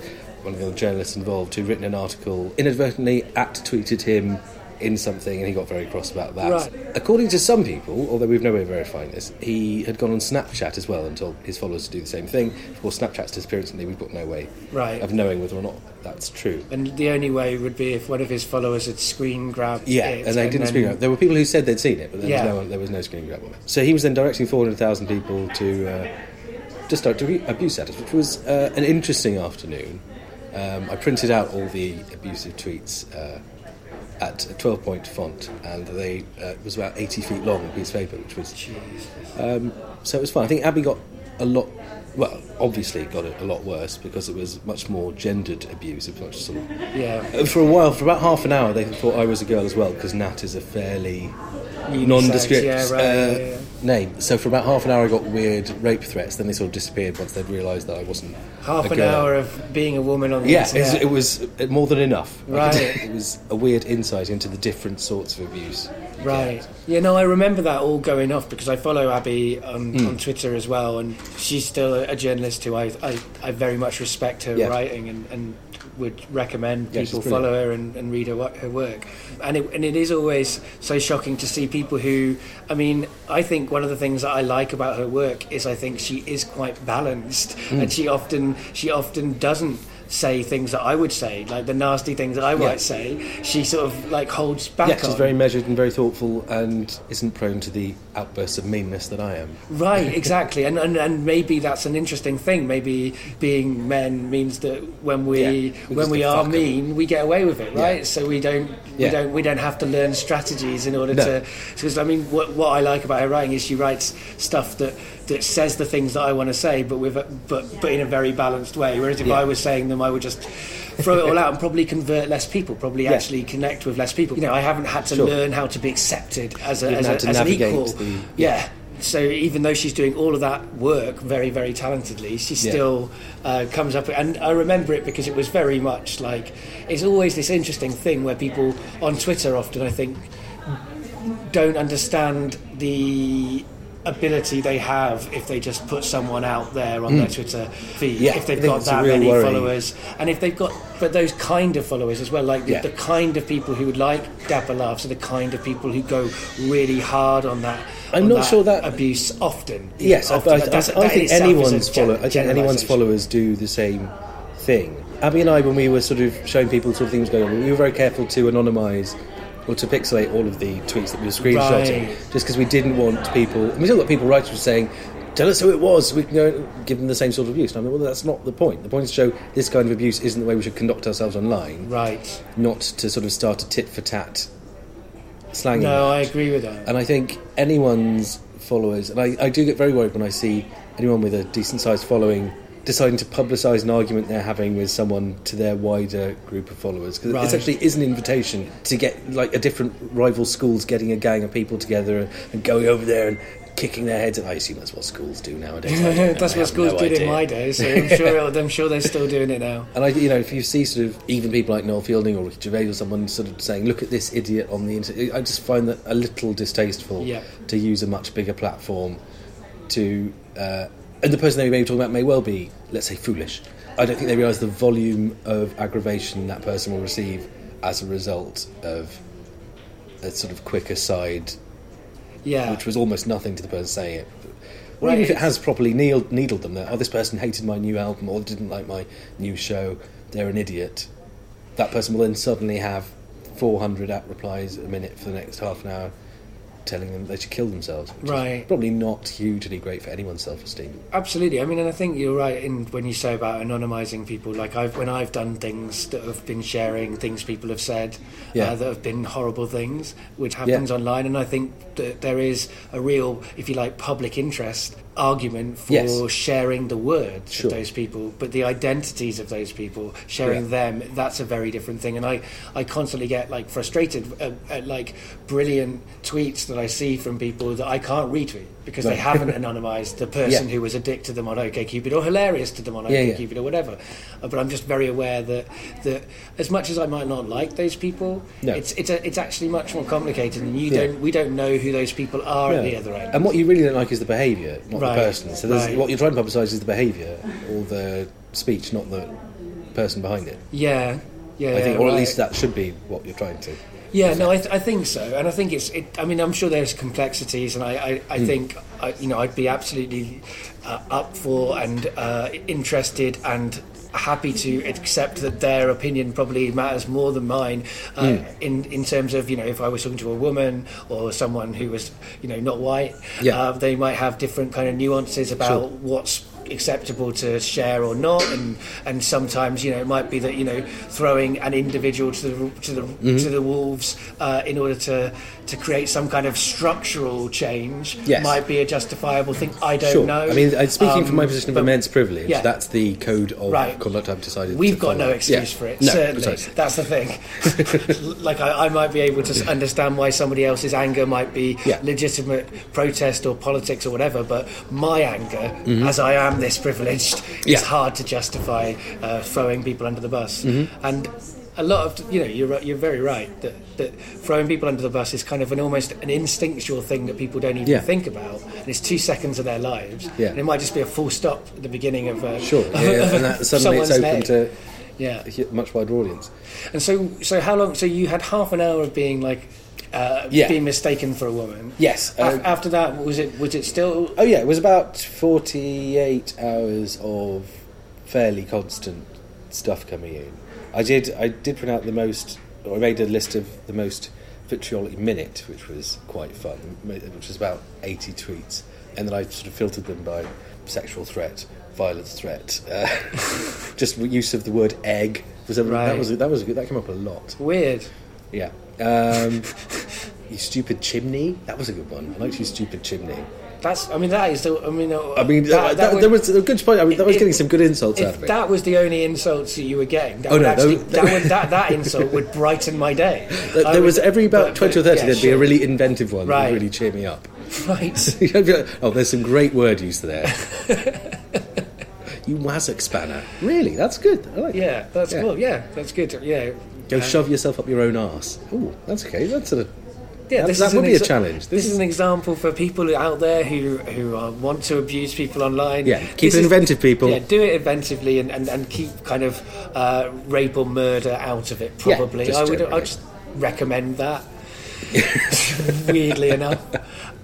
one of the journalists involved who'd written an article, inadvertently at tweeted him in something, and he got very cross about that. Right. According to some people, although we've no way of verifying this, he had gone on Snapchat as well and told his followers to do the same thing. Of course, Snapchat's disappearance, and we've got no way Right. of knowing whether or not that's true. And the only way would be if one of his followers had screen grabbed Yeah, it. and they didn't then- screen grab. There were people who said they'd seen it, but there, Yeah. was, no one, there was no screen grab it. So he was then directing 400,000 people to uh, just start to abuse status, which was uh, an interesting afternoon. Um, I printed out all the abusive tweets uh, at a 12 point font, and they uh, it was about 80 feet long, a piece of paper, which was. Um, so it was fun. I think Abi got a lot. Well, obviously got it a lot worse because it was much more gendered abuse. It was much sort of Yeah. uh, For a while, for about half an hour, they thought I was a girl as well because Nat is a fairly Unisex, nondescript yeah, right, uh, yeah, yeah. Name. So for about half an hour, I got weird rape threats. Then they sort of disappeared once they'd realised that I wasn't Half an girl. hour of being a woman on the Yeah, internet. it was, it was more than enough. Right. it was a weird insight into the different sorts of abuse. Right. get. Yeah, no, I remember that all going off because I follow Abi on, Mm. on Twitter as well, and she's still a, a journalist who I, I, I very much respect her Yeah. writing and, and would recommend she's people follow her and, and read her, her work. And it, and it is always so shocking to see people who, I mean, I think one of the things that I like about her work is I think she is quite balanced, Mm. and she often she often doesn't say things that I would say, like the nasty things that I Yeah. might say. She sort of like holds back Yeah, she's on. very measured and very thoughtful and isn't prone to the outbursts of meanness that I am. Right, exactly, and, and and maybe that's an interesting thing. Maybe being men means that when we Yeah, we when we are mean, we get away with it, right? Yeah. So we don't Yeah. we don't we don't have to learn strategies in order No. to. Because I mean, what what I like about her writing is she writes stuff that that says the things that I want to say, but with a, but but in a very balanced way. Whereas if Yeah. I was saying them, I would just. Throw it all out and probably convert less people. Probably Yeah. actually connect with less people. You know, I haven't had to Sure. learn how to be accepted as a, as, a, as an equal. the- yeah. So even though she's doing all of that work very, very talentedly, she Yeah. still uh, comes up. And I remember it because it was very much like it's always this interesting thing where people on Twitter often, I think, don't understand the ability they have if they just put someone out there on their Twitter feed. Hmm. Yeah, if they've got that many worry. followers, and if they've got but those kind of followers as well, like the, Yeah. the kind of people who would like Dapper Laughs are the kind of people who go really hard on that. I'm on not sure that- abuse often. Yes, I, often. I, That- I, I that in think anyone's follow, I think anyone's followers do the same thing. Abi and I, when we were sort of showing people sort of things going on, we were very careful to anonymise or to pixelate all of the tweets that we were screenshotting, Right. just because we didn't want people. We still got people writers saying. Tell us who it was. We can go give them the same sort of abuse. And I mean, well, that's not the point. The point is to show this kind of abuse isn't the way we should conduct ourselves online. Right. Not to sort of start a tit for tat slanging. No, I agree with that. And I think anyone's followers, and I, I do get very worried when I see anyone with a decent sized following deciding to publicise an argument they're having with someone to their wider group of followers because Right. it actually is an invitation to get like a different rival schools getting a gang of people together and going over there and kicking their heads. I assume that's what schools do nowadays. that's what schools no did idea. in my day, so I'm sure I'm sure they're still doing it now. And I, you know, if you see sort of even people like Noel Fielding or Ricky Gervais or someone sort of saying, "Look at this idiot on the internet," I just find that a little distasteful Yeah. to use a much bigger platform to. Uh, and the person they may be talking about may well be, let's say, foolish. I don't think they realise the volume of aggravation that person will receive as a result of a sort of quick aside, Yeah, which was almost nothing to the person saying it. Or Right, even if it has properly needled, needled them, that oh, this person hated my new album or didn't like my new show, they're an idiot. That person will then suddenly have 400 at replies a minute for the next half an hour telling them they should kill themselves. which is Right. probably not hugely great for anyone's self esteem. Absolutely. I mean, and I think you're right in when you say about anonymizing people. Like I've when I've done things that have been sharing things people have said Yeah. uh, that have been horrible things, which happens online, and I think that there is a real, if you like, public interest argument for Yes. sharing the words Sure. of those people, but the identities of those people, sharing Yeah. them, that's a very different thing. And I, I constantly get like frustrated at, at like brilliant tweets that I see from people that I can't retweet because they haven't anonymized the person Yeah. who was a dick to them on OKCupid or hilarious to them on Yeah, yeah. Or whatever. Uh, But I'm just very aware that that as much as I might not like those people, No. it's it's a, it's actually much more complicated, and you don't we don't know who those people are at the other end. And what you really don't like is the behaviour, not Right, the person. So there's, right. what you're trying to publicise is the behaviour or the speech, not the person behind it. yeah, yeah, I think, yeah, or at least that should be what you're trying to. Yeah, no, I, th- I think so, and I think it's. It, I mean, I'm sure there's complexities, and I, I, I Hmm. think, I, you know, I'd be absolutely uh, up for and uh, interested and happy to accept that their opinion probably matters more than mine uh, Hmm. in in terms of you know if I was talking to a woman or someone who was you know not white, Yeah. uh, they might have different kind of nuances about Sure. what's acceptable to share or not and and sometimes you know it might be that you know throwing an individual to the to the Mm-hmm. to the wolves uh, in order to to create some kind of structural change Yes. might be a justifiable thing I don't sure. know I mean, uh, speaking Um, from my position of immense privilege, yeah. that's the code of Right. conduct I've decided. We've got no excuse Yeah. for it, No, certainly. precisely. That's the thing. like, I, I might be able to understand why somebody else's anger might be Yeah. legitimate protest or politics or whatever, but my anger, as I am this privileged, Mm-hmm. Is hard to justify uh, throwing people under the bus. Mm-hmm. And a lot of, you know, you're, you're very right that, that throwing people under the bus is kind of an almost an instinctual thing that people don't even Yeah. think about. And it's two seconds of their lives. Yeah. And it might just be a full stop at the beginning of uh, Sure, yeah, yeah, and that, suddenly it's open day. to Yeah. a much wider audience. And so, so how long? So you had half an hour of being like, uh, Yeah. being mistaken for a woman. Yes. Um, after that, was it was it still? oh yeah, it was about forty-eight hours of fairly constant stuff coming in. I did. I did print out the most. Or I made a list of the most vitriolic minute, which was quite fun, which was about eighty tweets, and then I sort of filtered them by sexual threat, violence threat, uh, just use of the word egg. Was a, Right. That was that was good. That came up a lot. Weird. Yeah. Um, you stupid chimney. That was a good one. I liked you stupid chimney. That's. I mean, that is. The, I mean, uh, I mean, that, that, would- there was a good point. I mean, that was if- getting some good insults out of it. that was the only insults that you were getting, that Oh, would no, actually, that, would, that, that insult would brighten my day. There- would- was every about but- 20 or 30, yeah, there'd be a really inventive one that Right. would really cheer me up. right. Like, oh, there's some great word use there. you wazzock spanner. Really? That's good. I like Yeah, that's Yeah. cool. Yeah, that's good. Yeah. Go Uh, shove yourself up your own ass. Oh, that's okay. That's a. Yeah, That- this that is would be a challenge. This, This is is- an example for people out there who who uh, want to abuse people online. Yeah, keep This it is- inventive, people. Yeah, do it inventively and, and, and keep kind of uh, rape or murder out of it. Yeah, Probably, just I would. I'd just recommend that. Weirdly enough.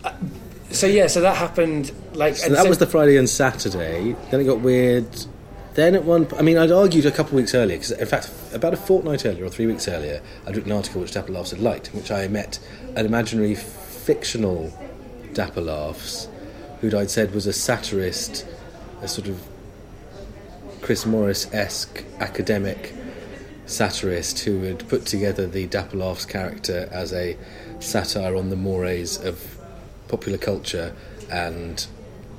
Uh, so yeah, so that happened. Like, So that was the Friday and Saturday. Then it got weird. Then at one, I mean, I'd argued a couple of weeks earlier because, in fact, about a fortnight earlier or three weeks earlier, I'd written an article which Dapper Laughs had liked, in which I met an imaginary fictional Dapper Laughs, who I'd said was a satirist, a sort of Chris Morris-esque academic satirist who had put together the Dapper Laughs character as a satire on the mores of popular culture and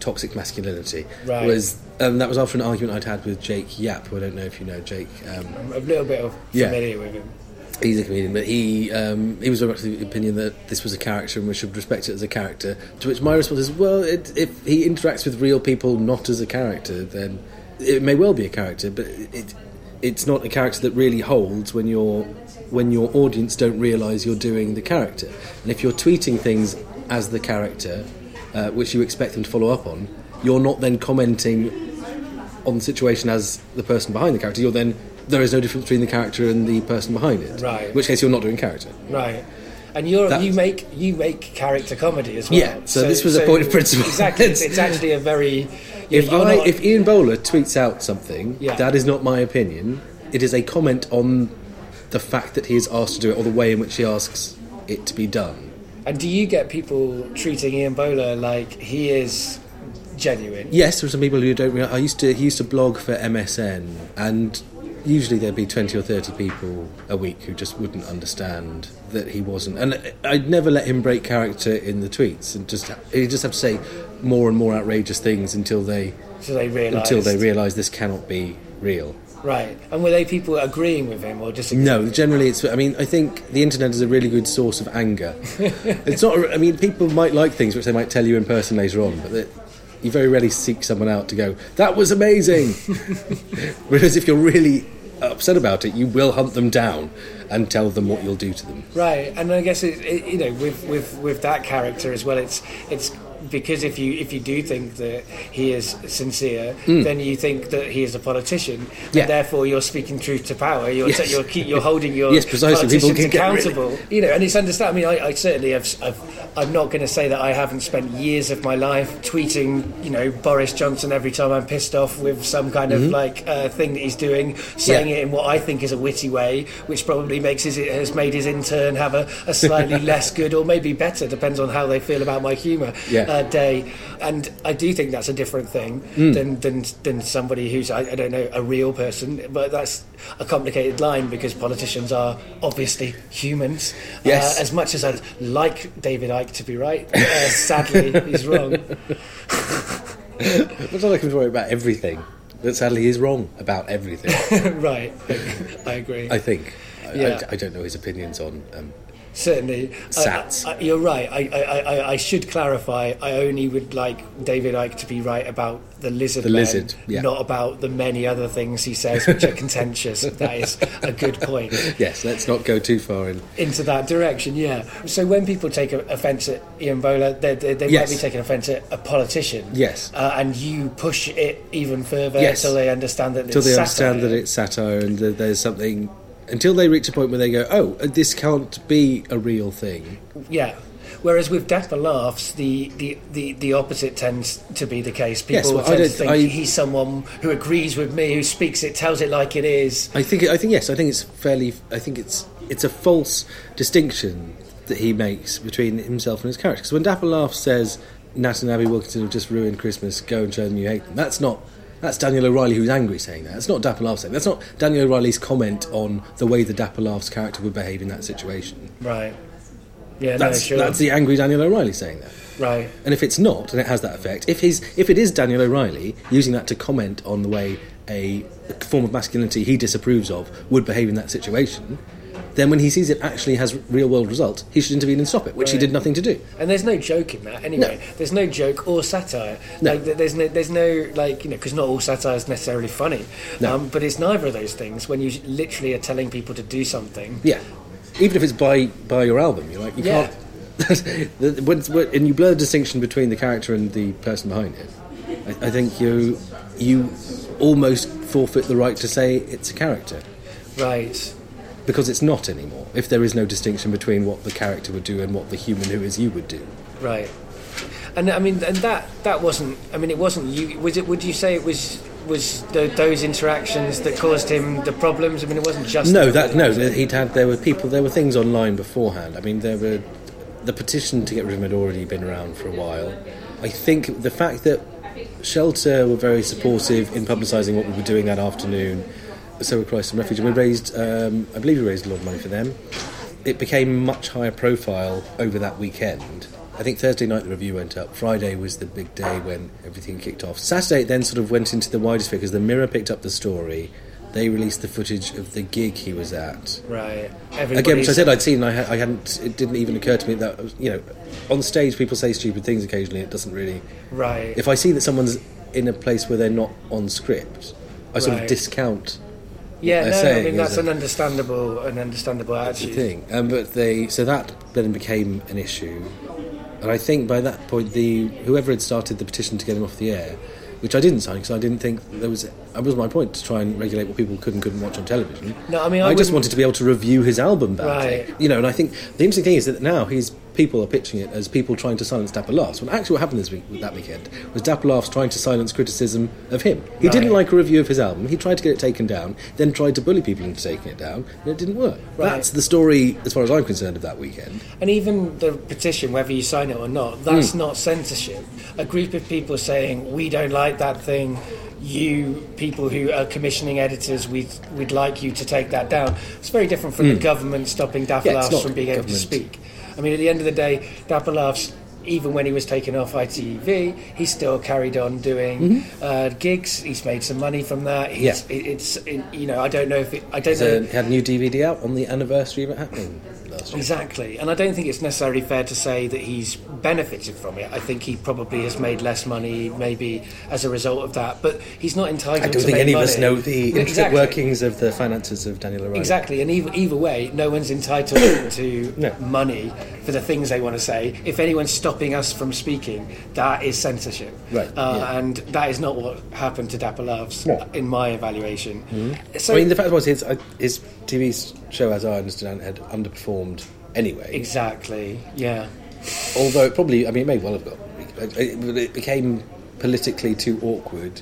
toxic masculinity. Right. Was and that was after an argument I'd had with Jake Yapp, who I don't know if you know Jake. Um, I'm a little bit of Yeah. familiar with him. He's a comedian, but he um, he was very much of the opinion that this was a character and we should respect it as a character. To which my response is, well, it, if he interacts with real people not as a character, then it may well be a character, but it it's not a character that really holds when you're when your audience don't realise you're doing the character. And if you're tweeting things as the character, uh, which you expect them to follow up on, you're not then commenting on the situation as the person behind the character. You're then there is no difference between the character and the person behind it. Right. In which case, you're not doing character. Right. And you're, you make you make character comedy as well. Yeah, so this was a point of principle. Exactly, it's, it's actually a very. If I, not- if Ian Bowler tweets out something, Yeah. that is not my opinion. It is a comment on the fact that he is asked to do it, or the way in which he asks it to be done. And do you get people treating Ian Bowler like he is genuine? Yes, there are some people who don't. Realize, I used to. He used to blog for MSN, and usually there'd be twenty or thirty people a week who just wouldn't understand that he wasn't. And I'd never let him break character in the tweets, and just he'd just have to say more and more outrageous things until they So they until they realise this cannot be real. Right. And were they people agreeing with him or just No, generally it's. I mean, I think the internet is a really good source of anger. it's not. I mean, people might like things which they might tell you in person later on, but you very rarely seek someone out to go, "That was amazing." Whereas if you're really upset about it, you will hunt them down and tell them what you'll do to them. Right, and I guess it, it, you know with, with with that character as well, it's it's because if you if you do think that he is sincere, Mm. then you think that he is a politician, Yeah. and therefore you're speaking truth to power. You're Yes. you're, keep, you're holding your Yes, precisely. People politicians can get really- You know, and it's understandable. I mean, I, I certainly have. I've, I'm not going to say that I haven't spent years of my life tweeting, you know, Boris Johnson every time I'm pissed off with some kind Mhm. of like uh, thing that he's doing, saying Yeah. it in what I think is a witty way, which probably makes his has made his intern have a, a slightly less good or maybe better, depends on how they feel about my humour Yeah. Uh, day. And I do think that's a different thing Mm. than, than than somebody who's I, I don't know a real person. But that's a complicated line because politicians are obviously humans. Yes. Uh, as much as I'd like David Icke to be right, uh, sadly he's wrong. But like I'm worry about everything. But sadly, he's wrong about everything. right, I agree. I think. I, Yeah. I, I don't know his opinions on. Um, Certainly, Sats. I, I, you're right. I, I, I, I should clarify. I only would like David Icke to be right about the lizard, The men, lizard, yeah. not about the many other things he says which are contentious. that is a good point. yes, let's not go too far in. Into that direction, yeah. So when people take offence at Ian Bowler, they, they, they Yes. might be taking offence at a politician. Yes. Uh, and you push it even further Yes. until they understand that Until it's they satire. understand that it's satire and that there's something. Until they reach a point where they go, oh, this can't be a real thing. Yeah. Whereas with Dapper Laughs, the, the, the, the opposite tends to be the case. People Yes, well, tend to think I- he's someone who agrees with me, who speaks it, tells it like it is. I think. I think yes. I think it's fairly. I think it's it's a false distinction that he makes between himself and his character. Because when Dapper Laugh says Nat and Abi Wilkinson have just ruined Christmas, go and show them you hate them. That's not. That's Daniel O'Reilly who's angry saying that. That's not Dapper Laugh saying. That's not Daniel O'Reilly's comment on the way the Dapper Laugh's character would behave in that situation. Right. Yeah, that's no, sure. that's the angry Daniel O'Reilly saying that. Right. And if it's not, and it has that effect, if he's if it is Daniel O'Reilly using that to comment on the way a form of masculinity he disapproves of would behave in that situation, then when he sees it actually has real world results, he should intervene and stop it, which he did nothing to do. And there's no joke in that anyway. There's no joke or satire. No. Like, there's no, there's no like you know, because not all satire is necessarily funny. No. Um, but it's neither of those things. When you literally are telling people to do something. Yeah, even if it's by by your album, you're like you Yeah. can't. the- when, when, and you blur the distinction between the character and the person behind it. I, I think you you almost forfeit the right to say it's a character. Right. Because it's not anymore. If there is no distinction between what the character would do and what the human who is you would do. Right. And I mean, and that that wasn't. I mean, it wasn't you. Was it? Would you say it was? Was the, those interactions that caused him the problems? I mean, it wasn't just no, that no. He'd had there were people. There were things online beforehand. I mean, there were the petition to get rid of him had already been around for a while. I think the fact that Shelter were very supportive in publicising what we were doing that afternoon. So Christ and Refuge, and we raised. Um, I believe we raised a lot of money for them. it became much higher profile over that weekend. I think Thursday night the review went up. Friday was the big day when everything kicked off. Saturday it then sort of went into the wider sphere because the Mirror picked up the story. They released the footage of the gig he was at. Right. Again, which I said I'd seen. I, ha- I hadn't. It didn't even occur to me that you know, on stage people say stupid things occasionally. It doesn't really. Right. If I see that someone's in a place where they're not on script, I sort Right. of discount. Yeah, no, I mean that's an understandable, an understandable attitude. thing. Um, but they so that then became an issue, and I think by that point the whoever had started the petition to get him off the air, which I didn't sign because I didn't think there was. That was my point to try and regulate what people could and couldn't watch on television. No, I mean, I just wanted to be able to review his album badly. Right. You know, and I think the interesting thing is that now he's people are pitching it as people trying to silence Dapper Laughs. When actually what happened this week that weekend was Dapper Laughs trying to silence criticism of him. He didn't like a review of his album. He tried to get it taken down, then tried to bully people into taking it down, and it didn't work. Right. That's the story, as far as I'm concerned, of that weekend. And even the petition, whether you sign it or not, Hmm. that's not censorship. A group of people saying, we don't like that thing, you people who are commissioning editors, we'd, we'd like you to take that down. It's very different from the government stopping Hmm. Yeah, it's Laughs not from being able to speak. I mean, at the end of the day, Dapper Laughs, even when he was taken off ITV, he still carried on doing uh, gigs. He's made some money from that. He's, Mm-hmm. Yeah. it, it's, it, you know, I don't know if it, I don't So know. he had a new DVD out on the anniversary of it happening last year. Exactly, and I don't think it's necessarily fair to say that he's benefited from it. I think he probably has made less money, maybe as a result of that. But he's not entitled. I don't to think any of us know the intricate Exactly. workings of the finances of Daniel O'Reilly. Exactly, and either, either way, no one's entitled to No. money for the things they want to say. If anyone's stopping us from speaking, that is censorship. Right, Uh, yeah. And that is not what happened to Dapper Laughs, No. in my evaluation. So, I mean, the fact was his, uh, his TV show, as I understand, it had underperformed anyway. exactly, yeah. Although it probably, I mean, it may well have got. It, it became politically too awkward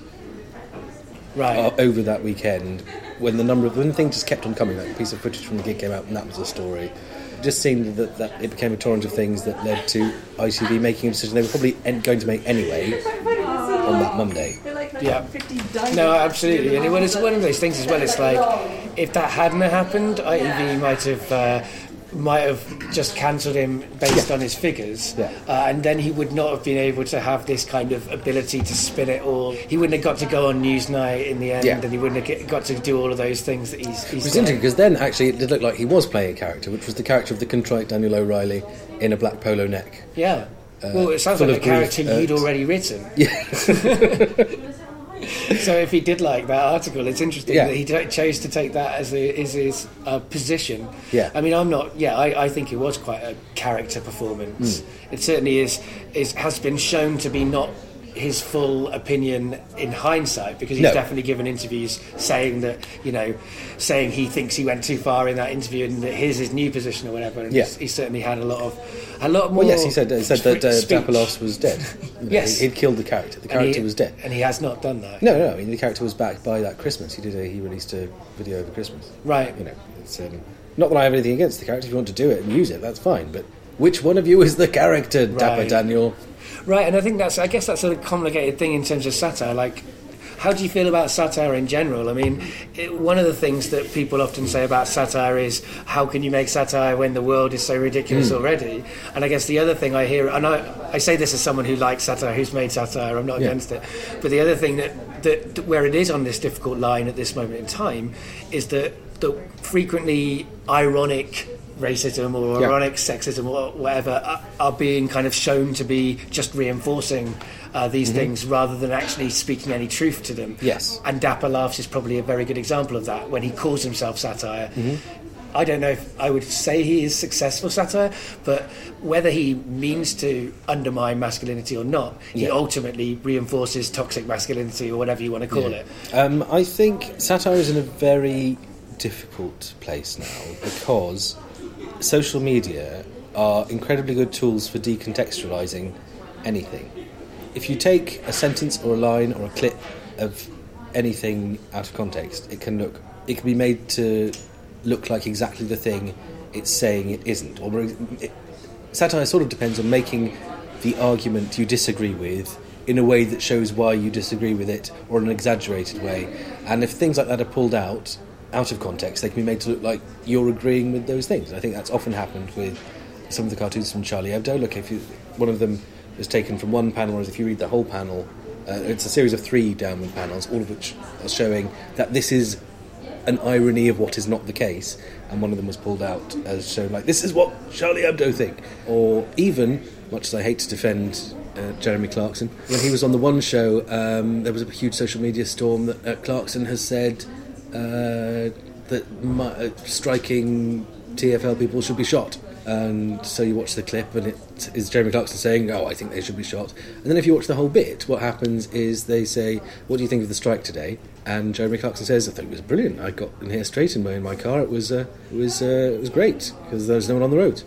Right. uh, over that weekend when the number of when things just kept on coming. Like a piece of footage from the gig came out, and that was a story. It just seemed that, that it became a torrent of things that led to ITV making a decision they were probably en- going to make anyway on that Monday. Yeah. No, absolutely. And it, well, it's one of those things as well. It's like if that hadn't happened, ITV might have. Uh, might have just cancelled him based on his figures, Yeah. uh, and then he would not have been able to have this kind of ability to spin it all. He wouldn't have got to go on Newsnight in the end, Yeah. and he wouldn't have got to do all of those things that he's. he's It was interesting because then actually it did look like he was playing a character, which was the character of the contrite Daniel O'Reilly in a black polo neck. Yeah. well, it sounds like a character you'd uh, already written. Yeah. So if he did like that article, it's interesting Yeah. that he t- chose to take that as, a, as his uh, position. Yeah. I mean, I'm not. Yeah, I, I think it was quite a character performance. Hmm. It certainly is, is. Has been shown to be not his full opinion in hindsight because he's No. definitely given interviews saying that you know saying he thinks he went too far in that interview and that here's his new position or whatever and Yeah. he's certainly had a lot of a lot more Well, yes, he said, he said that uh. Dapper Laughs was dead. You know, Yes. he'd killed the character. The character he- was dead. and he has not done that No, no, I mean the character was back by that Christmas. He did a, he released a video over Christmas. right You know, it's um, not that I have anything against the character. If you want to do it and use it, that's fine. But which one of you is the character, Dapper Daniel? Right, and I think that's I guess that's a complicated thing in terms of satire. Like, how do you feel about satire in general? I mean, it, one of the things that people often say about satire is how can you make satire when the world is so ridiculous hmm. already? And I guess the other thing I hear, and I, I say this as someone who likes satire, who's made satire, I'm not Yeah. against it. But the other thing that, that, that where it is on this difficult line at this moment in time is that the frequently ironic racism or Yeah. ironic sexism or whatever are, are being kind of shown to be just reinforcing uh, these things rather than actually speaking any truth to them. Yes. And Dapper Laughs is probably a very good example of that when he calls himself satire. I don't know if I would say he is successful satire, but whether he means to undermine masculinity or not, he ultimately reinforces toxic masculinity or whatever you want to call it. Um, I think satire is in a very difficult place now because social media are incredibly good tools for decontextualizing anything. If you take a sentence or a line or a clip of anything out of context, it can look it can be made to look like exactly the thing it's saying it isn't. Or it, satire sort of depends on making the argument you disagree with in a way that shows why you disagree with it or in an exaggerated way. And if things like that are pulled out, out of context, they can be made to look like you're agreeing with those things. I think that's often happened with some of the cartoons from Charlie Hebdo. Look, if you, one of them is taken from one panel, whereas if you read the whole panel, uh, it's a series of three downward panels, all of which are showing that this is an irony of what is not the case. And one of them was pulled out as showing like this is what Charlie Hebdo think, or even much as I hate to defend uh, Jeremy Clarkson, when he was on the One Show, um, there was a huge social media storm that uh, Clarkson has said uh, that my, uh, striking TFL people should be shot. And so you watch the clip, and it is Jeremy Clarkson saying, "Oh, I think they should be shot." And then if you watch the whole bit, what happens is they say, "What do you think of the strike today?" And Jeremy Clarkson says, "I thought it was brilliant. I got in here straight in my in my car. It was uh, it was uh, it was great because there was no one on the road."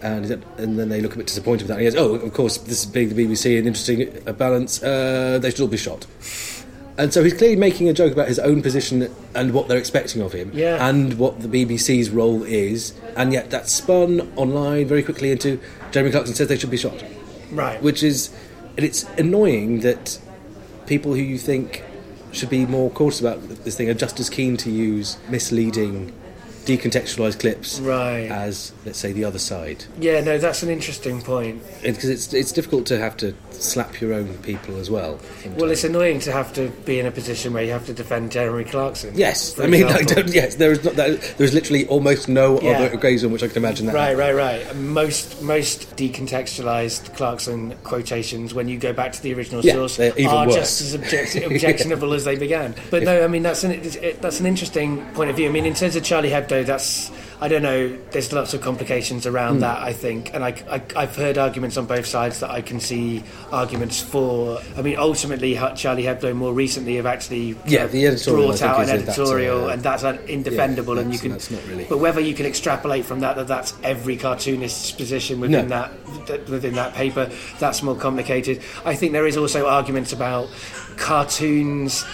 And, and then they look a bit disappointed with that. And he goes, "Oh, of course, this is being the BBC and interesting uh, balance. Uh, they should all be shot." And so he's clearly making a joke about his own position and what they're expecting of him, Yeah. and what the BBC's role is, and yet that's spun online very quickly into Jeremy Clarkson says they should be shot, Right. which is, and it's annoying that people who you think should be more cautious about this thing are just as keen to use misleading, decontextualized clips Right. as, let's say, the other side, Yeah, no, that's an interesting point. because it's it's difficult to have to slap your own people as well. Well, it's annoying to have to be in a position where you have to defend Jeremy Clarkson. Yes, I mean, I example. don't, yes, there is not that, there is literally almost no Yeah. other occasion on which I can imagine that. Right, right, right. Most most decontextualized Clarkson quotations, when you go back to the original Yeah, source, are worse. just as object- objectionable as they began. But no, I mean that's an it- that's an interesting point of view. I mean, in terms of Charlie Hebdo, that's I don't know. There's lots of complications around Hmm. that. I think, and I, I have heard arguments on both sides that I can see arguments for. I mean, ultimately, Charlie Hebdo more recently have actually Yeah, the editorial, brought out an that's editorial, and that's indefendable, and you can. that's not really- But whether you can extrapolate from that that that's every cartoonist's position within No. that that within that paper, that's more complicated. I think there is also arguments about cartoons.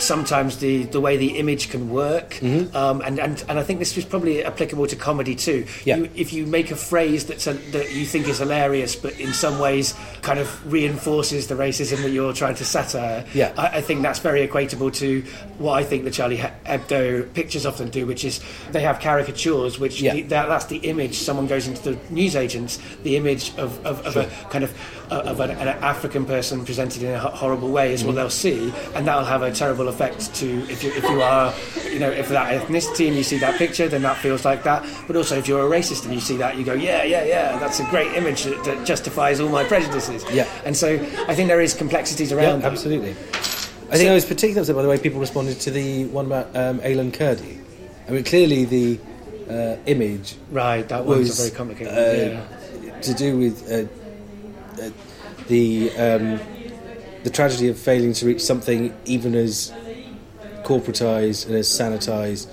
Sometimes the, the way the image can work, um, and, and and I think this is probably applicable to comedy too. Mm-hmm. Yeah. You, if you make a phrase that's a, that you think is hilarious, but in some ways kind of reinforces the racism that you're trying to satire, Yeah. I, I think that's very equatable to what I think the Charlie Hebdo pictures often do, which is they have caricatures, which Yeah. the, that, that's the image. Someone goes into the newsagents, the image of, of, of a kind of uh, of an, an African person presented in a horrible way is what they'll see, and that'll have a terrible effect to if you if you are you know if that ethnicity and you see that picture, then that feels like that. But also if you're a racist and you see that, you go yeah yeah yeah, that's a great image that, that justifies all my prejudices. Yeah. and so I think there is complexities Yeah, around that. absolutely. I think I was particularly upset by the way people responded to the one about um, Aylan Kurdi. I mean, clearly the uh, image Right, that was a very complicated. uh, yeah. to do with uh, uh, the um, the tragedy of failing to reach something even as corporatized and as sanitized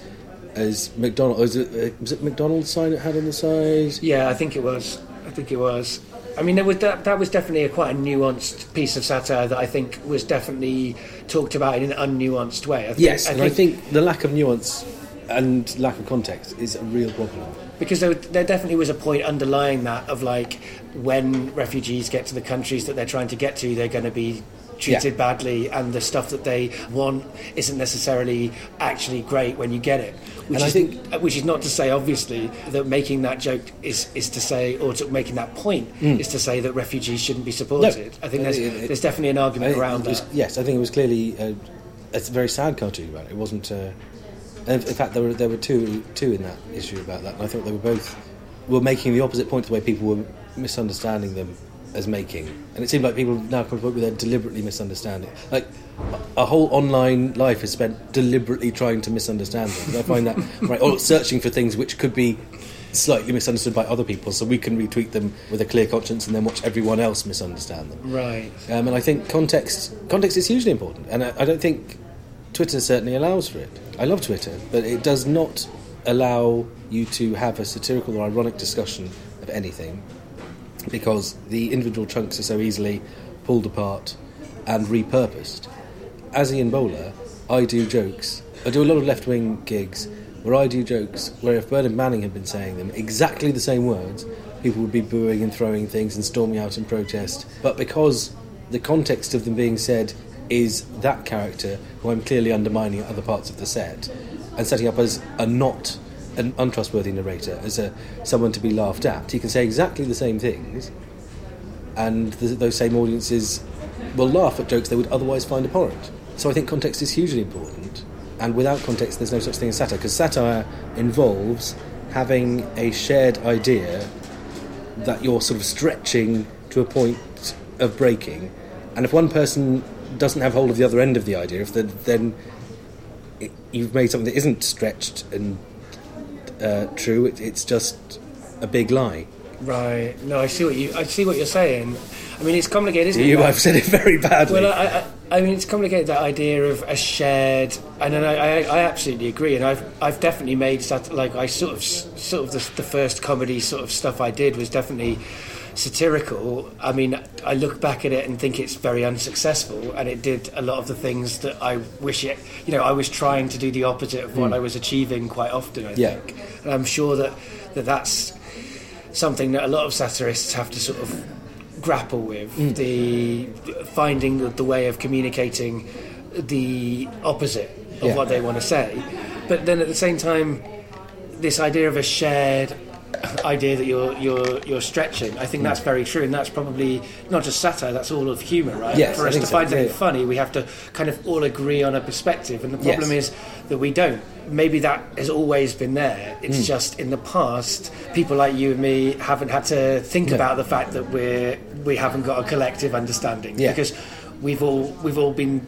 as McDonald. Was it, uh, was it McDonald's sign it had on the side? Yeah, I think it was. I think it was. I mean, there was that, that was definitely a quite a nuanced piece of satire that I think was definitely talked about in an unnuanced way. I think, Yes, and I think the lack of nuance and lack of context is a real problem. because there, there definitely was a point underlying that of like when refugees get to the countries that they're trying to get to, they're going to be treated Yeah. badly, and the stuff that they want isn't necessarily actually great when you get it. Which And I is, think- which is not to say, obviously, that making that joke is, is to say, or to making that point Mm. is to say that refugees shouldn't be supported. I think there's, It- it- there's definitely an argument I around was- that. Yes, I think it was clearly a, a very sad cartoon about it. It wasn't. Uh, in fact, there were there were two two in that issue about that, and I thought they were both were making the opposite point to the way people were misunderstanding them as making, and it seemed like people now come to a point where they're deliberately misunderstanding. Like a whole online life is spent deliberately trying to misunderstand things. I find that right, or searching for things which could be slightly misunderstood by other people, so we can retweet them with a clear conscience and then watch everyone else misunderstand them. Right. Um, and I think context context is hugely important, and I, I don't think Twitter certainly allows for it. I love Twitter, but it does not allow you to have a satirical or ironic discussion of anything because the individual chunks are so easily pulled apart and repurposed. As Ian Bowler, I do jokes. I do a lot of left wing gigs where I do jokes where if Bernard Manning had been saying them exactly the same words, people would be booing and throwing things and storming out in protest. But because the context of them being said is that character who I'm clearly undermining at other parts of the set, and setting up as a not an untrustworthy narrator, as a someone to be laughed at. He can say exactly the same things, and th those same audiences will laugh at jokes they would otherwise find abhorrent. So I think context is hugely important, and without context, there's no such thing as satire, because satire involves having a shared idea that you're sort of stretching to a point of breaking, and if one person doesn't have hold of the other end of the idea, if the, then it, you've made something that isn't stretched and uh, true. It, it's just a big lie. Right. No, I see what you. I see what you're saying. I mean, it's complicated, isn't You, it? I've said it very badly. Well, I, I, I mean, it's complicated that idea of a shared, and then I, I, I absolutely agree, and I've, I've definitely made that like I sort of, sort of the, the first comedy sort of stuff I did was definitely satirical. I mean, I look back at it and think it's very unsuccessful, and it did a lot of the things that I wish it. You know, I was trying to do the opposite of what Mm. I was achieving quite often. I Yeah. think, and I'm sure that, that that's something that a lot of satirists have to sort of grapple with Mm. the finding the, the way of communicating the opposite of Yeah. what they want to say but then at the same time this idea of a shared idea that you're you're you're stretching I think Mm. that's very true and that's probably not just satire that's all of humor right Yes, for us to so, find something yeah. funny we have to kind of all agree on a perspective and the Yes. problem is that we don't maybe that has always been there it's Mm. just in the past people like you and me haven't had to think No. about the fact that we're we haven't got a collective understanding Yeah. because we've all we've all been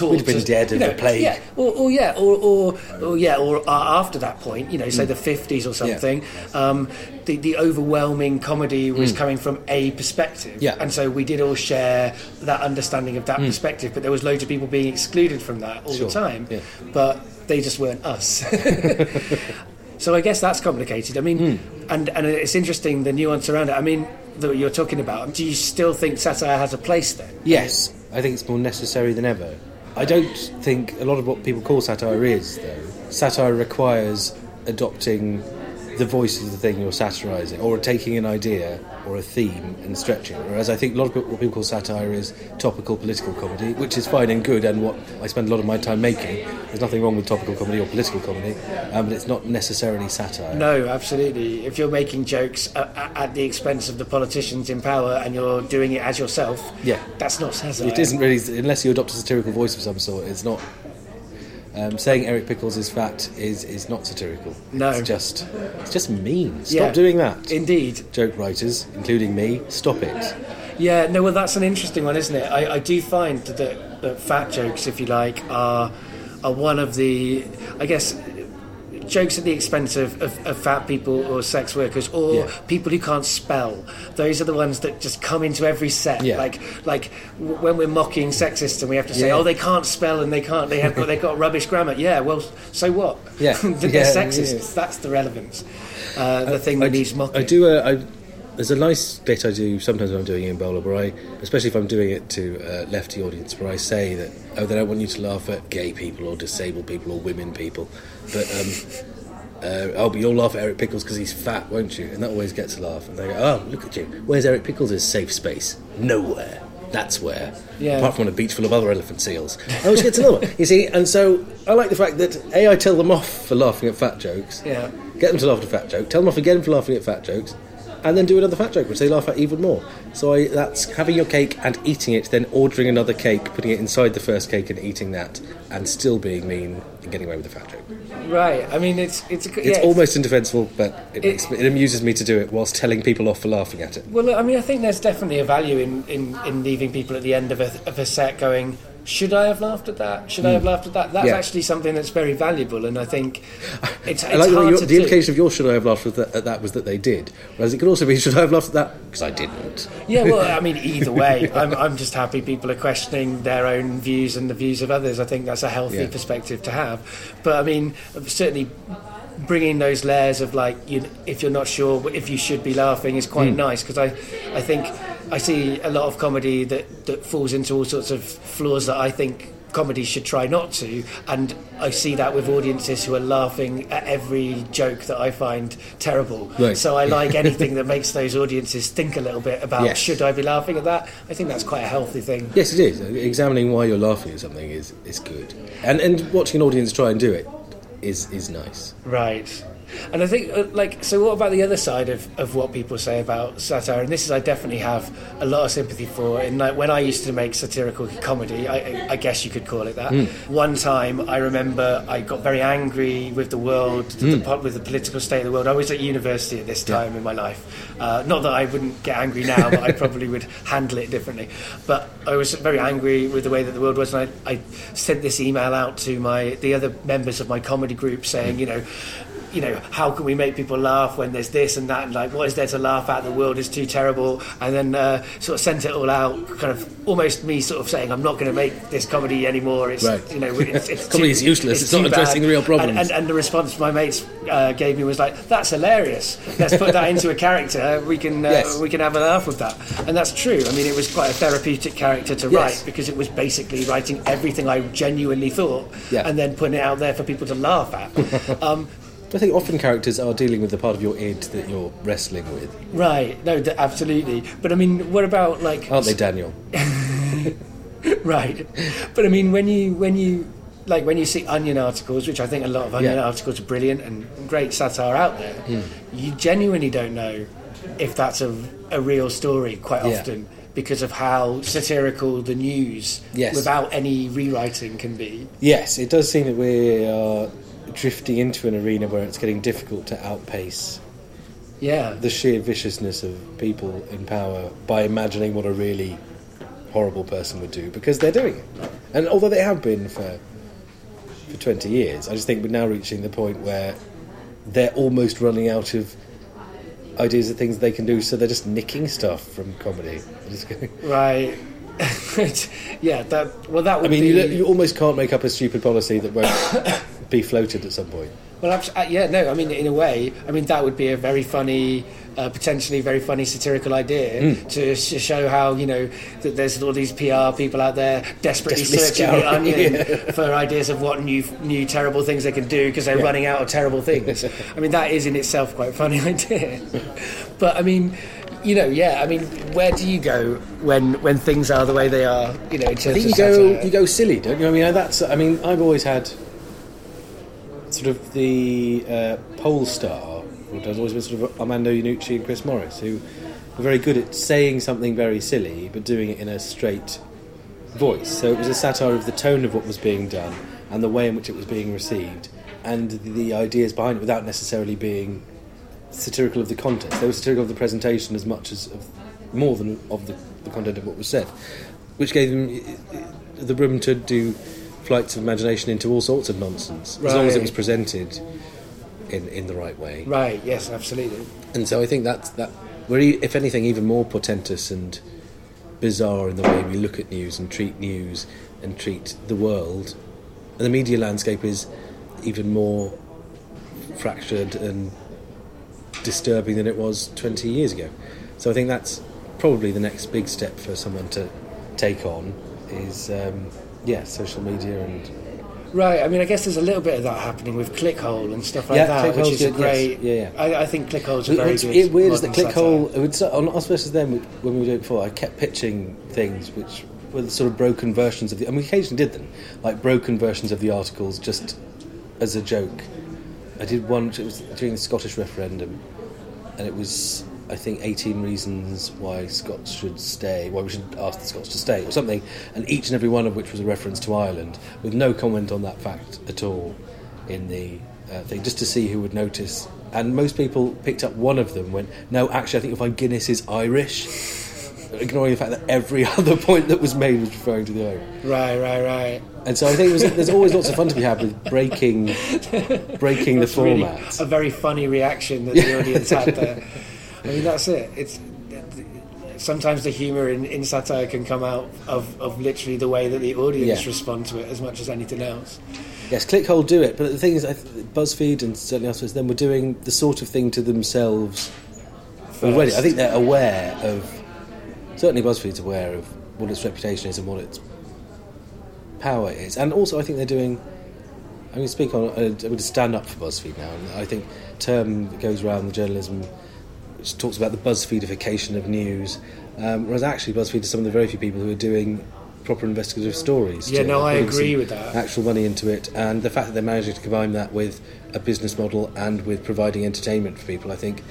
We'd have been dead you know, the plague. yeah or, or yeah or, or, or yeah or uh, after that point you know say Mm. the 50s or something um, the, the overwhelming comedy was Mm. coming from a perspective Yeah. and so we did all share that understanding of that Mm. perspective but there was loads of people being excluded from that all Sure, the time yeah. but they just weren't us so I guess that's complicated I mean Hmm. and and it's interesting the nuance around it I mean that you're talking about do you still think satire has a place then Yes, I think it's more necessary than ever. I don't think a lot of what people call satire is, though. Satire requires adopting the voice of the thing you're satirising, or taking an idea or a theme and stretching it. Whereas I think a lot of what people call satire is topical political comedy, which is fine and good, and what I spend a lot of my time making. There's nothing wrong with topical comedy or political comedy, um, but it's not necessarily satire. No, absolutely. If you're making jokes at, at the expense of the politicians in power and you're doing it as yourself, Yeah. that's not satire. It isn't really, unless you adopt a satirical voice of some sort, it's not. Um, saying Eric Pickles is fat is, is not satirical. No. It's just, it's just mean. Stop Yeah. doing that. Indeed. Joke writers, including me, stop it. Yeah, no, well, that's an interesting one, isn't it? I, I do find that, that fat jokes, if you like, are are one of the, I guess, jokes at the expense of, of, of fat people or sex workers or Yeah. people who can't spell. Those are the ones that just come into every set. Yeah. Like like w- when we're mocking sexists and we have to say, Yeah. oh, they can't spell and they can't, they have got, they've got rubbish grammar. Yeah, well, so what? Yeah. They're sexists. That's the relevance. Uh, the thing that needs mocking. I do. Uh, I, there's a nice bit I do sometimes when I'm doing bowler, where I, especially if I'm doing it to a lefty audience, where I say that oh, they don't want you to laugh at gay people or disabled people or women people, but um, uh, oh, but you'll laugh at Eric Pickles because he's fat, won't you? And that always gets a laugh. And they go, oh, look at you. Where's Eric Pickles' safe space? Nowhere. That's where. Yeah. Apart from on a beach full of other elephant seals. Oh, which gets another one. You see, and so I like the fact that A, I tell them off for laughing at fat jokes. Yeah. Get them to laugh at a fat joke. Tell them off again for laughing at fat jokes. And then do another fat joke, which they laugh at even more. So I, that's having your cake and eating it, then ordering another cake, putting it inside the first cake and eating that, and still being mean and getting away with the fat joke. Right. I mean, it's it's a, It's yeah, almost indefensible, but it, It- makes, it amuses me to do it whilst telling people off for laughing at it. Well, I mean, I think there's definitely a value in, in, in leaving people at the end of a, of a set going, should I have laughed at that? Should I have laughed at that? That's Hmm. Yeah. actually something that's very valuable, and I think it's, it's I like hard your, to the do. implication of your should I have laughed at that, at that was that they did, whereas it could also be should I have laughed at that because I didn't. Yeah, well, I mean, either way, I'm, I'm just happy people are questioning their own views and the views of others. I think that's a healthy Yeah. perspective to have. But I mean, certainly bringing those layers of like, you, if you're not sure if you should be laughing is quite Mm. nice because I, I think I see a lot of comedy that, that falls into all sorts of flaws that I think comedy should try not to and I see that with audiences who are laughing at every joke that I find terrible Right. so I like anything that makes those audiences think a little bit about Yes. should I be laughing at that I think that's quite a healthy thing Yes, it is. Examining why you're laughing at something is, is good. And, and watching an audience try and do it is is nice. Right. And I think, uh, like, so what about the other side of, of what people say about satire? And this is, I definitely have a lot of sympathy for. And like, when I used to make satirical comedy, I, I- guess you could call it that. Mm. One time, I remember I got very angry with the world, Mm. po- with the political state of the world. I was at university at this time in my life. Uh, not that I wouldn't get angry now, but I probably would handle it differently. But I was very angry with the way that the world was, and I, I sent this email out to my the other members of my comedy group saying, you know you know, how can we make people laugh when there's this and that, and like, what is there to laugh at? The world is too terrible. And then uh, sort of sent it all out, kind of almost me sort of saying, I'm not going to make this comedy anymore. It's, Right. you know, it's, it's Comedy is useless. It's not addressing bad. real problems. And, and, and the response my mates uh, gave me was like, that's hilarious. Let's put that into a character. We can, uh, Yes. we can have a laugh with that. And that's true. I mean, it was quite a therapeutic character to Yes. write because it was basically writing everything I genuinely thought Yeah. and then putting it out there for people to laugh at. um, I think often characters are dealing with the part of your id that you're wrestling with, Right. No, d- absolutely. But I mean, what about like? aren't they, Daniel? right. But I mean, when you when you like when you see Onion articles, which I think a lot of Onion Yeah. articles are brilliant and great satire out there, Hmm. you genuinely don't know if that's a a real story quite Yeah. often because of how satirical the news Yes. without any rewriting can be. Yes, it does seem that we are drifting into an arena where it's getting difficult to outpace Yeah. the sheer viciousness of people in power by imagining what a really horrible person would do because they're doing it. And although they have been for for 20 years, I just think we're now reaching the point where they're almost running out of ideas of things they can do, so they're just nicking stuff from comedy. Right. yeah. That. Well, that would I mean, be. you, you almost can't make up a stupid policy that won't be floated at some point. Well, uh, yeah, no. I mean, in a way, I mean that would be a very funny, uh, potentially very funny satirical idea Mm. to sh- show how you know that there's all these PR people out there desperately Desperately searching the onion yeah. for ideas of what new new terrible things they can do because they're Yeah. running out of terrible things. I mean, that is in itself quite a funny idea. but I mean. You know, yeah. I mean, where do you go when when things are the way they are? You know, in I terms think you go satire? you go silly, don't you? I mean, that's. I mean, I've always had sort of the uh, pole star. which has always been sort of Armando Iannucci and Chris Morris, who were very good at saying something very silly but doing it in a straight voice. So it was a satire of the tone of what was being done and the way in which it was being received and the, ideas behind it, without necessarily being satirical of the content. They were satirical of the presentation as much as of more than of the, the content of what was said, which gave them uh, the room to do flights of imagination into all sorts of nonsense, as long as it was presented in in the right way. right. Yes, absolutely. And so I think that's that we're if anything even more portentous and bizarre in the way we look at news and treat news and treat the world. And the media landscape is even more fractured and disturbing than it was 20 years ago. So I think that's probably the next big step for someone to take on is um, yeah, social media and Right. I mean, I guess there's a little bit of that happening with Clickhole and stuff like Yeah, that, which is a good, yes. great. Yeah, yeah. I, I think Clickhole's a very What's good. it weird is that Clickhole, would, on us versus them, when we were doing it before, I kept pitching things which were sort of broken versions of the. And we occasionally did them, like broken versions of the articles, just as a joke. I did one. It was during the Scottish referendum, and it was I think 18 reasons why Scots should stay, why we should ask the Scots to stay, or something, and each and every one of which was a reference to Ireland, with no comment on that fact at all in the uh, thing, just to see who would notice. And most people picked up one of them, went, no, actually, I think you'll find Guinness is Irish, ignoring the fact that every other point that was made was referring to the Irish. Right, right, right. And so I think it was, there's always lots of fun to be had with breaking, breaking the That's really format. a very funny reaction that the audience had there. I mean, that's it. It's sometimes the humour in, in satire can come out of, of literally the way that the audience Yeah. respond to it as much as anything else. Yes, Clickhole do it, but the thing is, I th- BuzzFeed and certainly elsewhere, them were doing the sort of thing to themselves already. I think they're aware of. Certainly, BuzzFeed's aware of what its reputation is and what its power is, and also I think they're doing. I mean, speak on. Uh, I would stand up for BuzzFeed now, and I think term that goes around the journalism, which talks about the BuzzFeedification of news, um, whereas actually BuzzFeed is some of the very few people who are doing proper investigative stories. Yeah, no, I agree with that. Actual money into it, and the fact that they're managing to combine that with a business model and with providing entertainment for people, I think,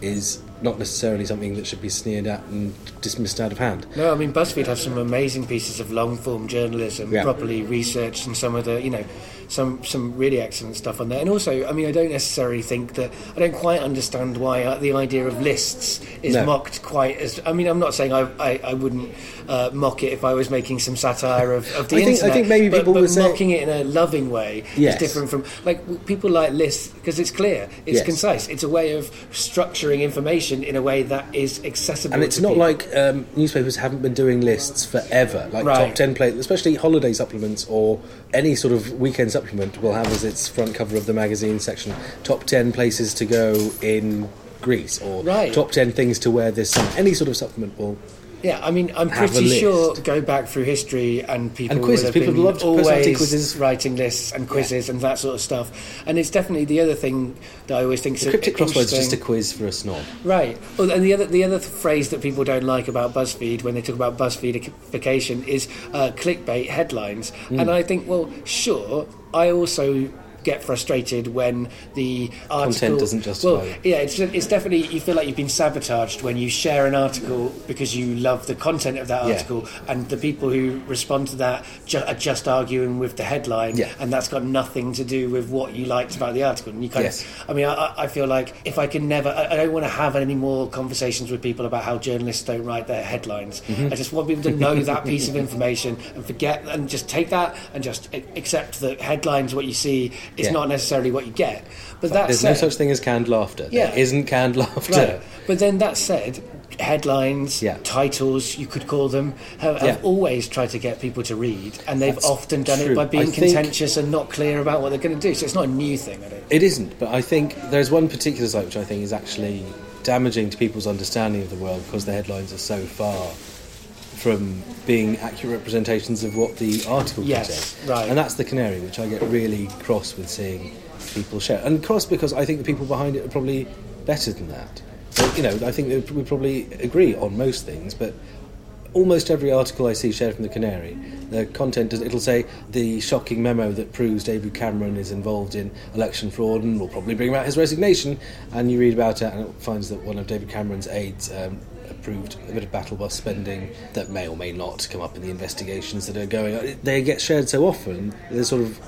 is not necessarily something that should be sneered at and dismissed out of hand. No, I mean BuzzFeed has some amazing pieces of long form journalism, Yeah. properly researched, and some of the you know some some really excellent stuff on there. And also, I mean, I don't necessarily think that I don't quite understand why uh, the idea of lists is No. mocked quite as. I mean, I'm not saying I I, I wouldn't uh, mock it if I was making some satire of, of the I think- I think maybe but, people but say- mocking it in a loving way Yes. is different from like people like lists because it's clear, it's Yes. concise, it's a way of structuring information in a way that is accessible. And it's not people. like um, newspapers haven't been doing lists forever. Like Right. top ten play, especially holiday supplements or any sort of weekend supplement will have as its front cover of the magazine section top ten places to go in Greece or Right. top ten things to wear this summer. Any sort of supplement will. Yeah, I mean, I'm have pretty sure go back through history and people And quizzes. would have People been love always quizzes. writing lists and quizzes and that sort of stuff. And it's definitely the other thing that I always think is The cryptic crosswords is just a quiz for a snob. Right. Well, and the other the other phrase that people don't like about BuzzFeed when they talk about BuzzFeedification is uh, clickbait headlines. Mm. And I think, well, sure, I also get frustrated when the article doesn't justify well it. yeah it's, it's definitely you feel like you've been sabotaged when you share an article because you love the content of that Yeah. article and the people who respond to that ju- are just arguing with the headline Yeah. and that's got nothing to do with what you liked about the article and you kind Yes. of I mean, I- I, feel like if I can never, I, I don't want to have any more conversations with people about how journalists don't write their headlines. Mhm. I just want people to know that piece of information and forget and just take that and just accept that headlines, what you see, is Yeah. not necessarily what you get. But that There's said, no such thing as canned laughter. Yeah. There isn't canned laughter. Right. But then that said, headlines, Yeah. titles, you could call them, have, Yeah. always tried to get people to read, and they've That's often done true. it by I being think- contentious and not clear about what they're going to do. So it's not a new thing, I. It isn't, but I think there's one particular site which I think is actually damaging to people's understanding of the world because the headlines are so far from being accurate representations of what the article Yes, contains. right. And that's the canary, which I get really cross with seeing people share. And cross because I think the people behind it are probably better than that. But, you know, I think that we probably agree on most things, but almost every article I see shared from the Canary, the content is, it'll say the shocking memo that proves David Cameron is involved in election fraud and will probably bring about his resignation. And you read about it, and it finds that one of David Cameron's aides um, approved a bit of battle bus spending that may or may not come up in the investigations that are going on. They get shared so often. There's sort of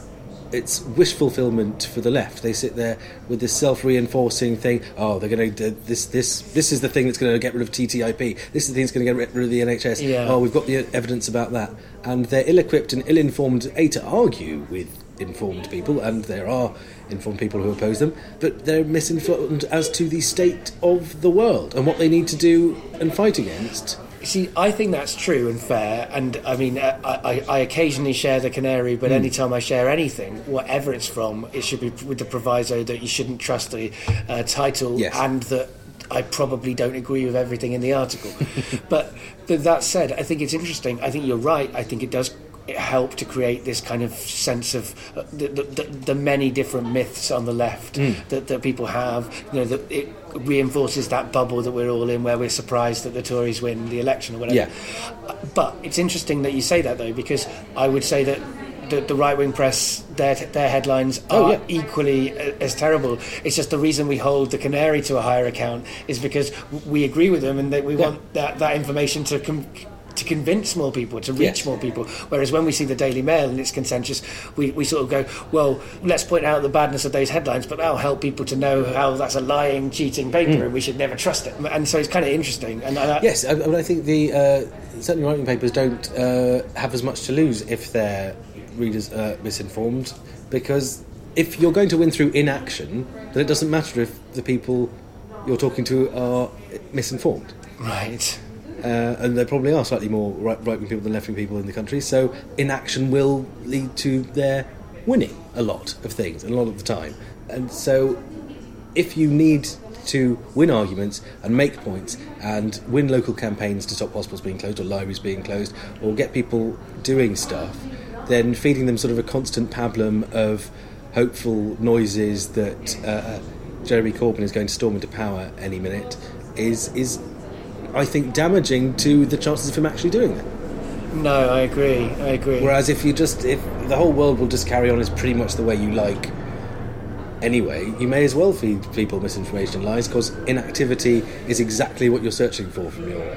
it's wish fulfillment for the left. They sit there with this self-reinforcing thing. Oh, they're going to this this this is the thing that's going to get rid of TTIP. This is the thing that's going to get rid of the NHS. Yeah. Oh, we've got the evidence about that, and they're ill-equipped and ill-informed. A to argue with informed people, and there are informed people who oppose them, but they're misinformed as to the state of the world and what they need to do and fight against. See, I think that's true and fair, and I mean, uh, I, I, I occasionally share the canary, but Mm. anytime I share anything, whatever it's from, it should be with the proviso that you shouldn't trust the uh, title Yes. and that I probably don't agree with everything in the article. but, but that said, I think it's interesting. I think you're right. I think it does help to create this kind of sense of uh, the, the, the, the many different myths on the left Mm. that, that people have. You know, that it reinforces that bubble that we're all in, where we're surprised that the Tories win the election or whatever. Yeah. But it's interesting that you say that though, because I would say that. The, the right wing press, their, their headlines Oh, are yeah. equally as terrible. It's just the reason we hold the Canary to a higher account is because we agree with them and that we Yeah. want that, that information to com- to convince more people, to reach Yes. more people. Whereas when we see the Daily Mail and it's contentious, we, we sort of go, well, let's point out the badness of those headlines, but that'll help people to know how that's a lying, cheating paper Mm. and we should never trust it. And so it's kind of interesting. And, I, Yes, I, mean, I think the uh, certainly writing papers don't uh, have as much to lose if their readers are misinformed, because if you're going to win through inaction, then it doesn't matter if the people you're talking to are misinformed. Right. Uh, and there probably are slightly more right wing people than left wing people in the country, so inaction will lead to their winning a lot of things, and a lot of the time. And so if you need to win arguments and make points and win local campaigns to stop hospitals being closed or libraries being closed or get people doing stuff, then feeding them sort of a constant pablum of hopeful noises that uh, Jeremy Corbyn is going to storm into power any minute is is I think damaging to the chances of him actually doing that. No, I agree. I agree. Whereas if you just if the whole world will just carry on as pretty much the way you like anyway, you may as well feed people misinformation and lies because inactivity is exactly what you're searching for from your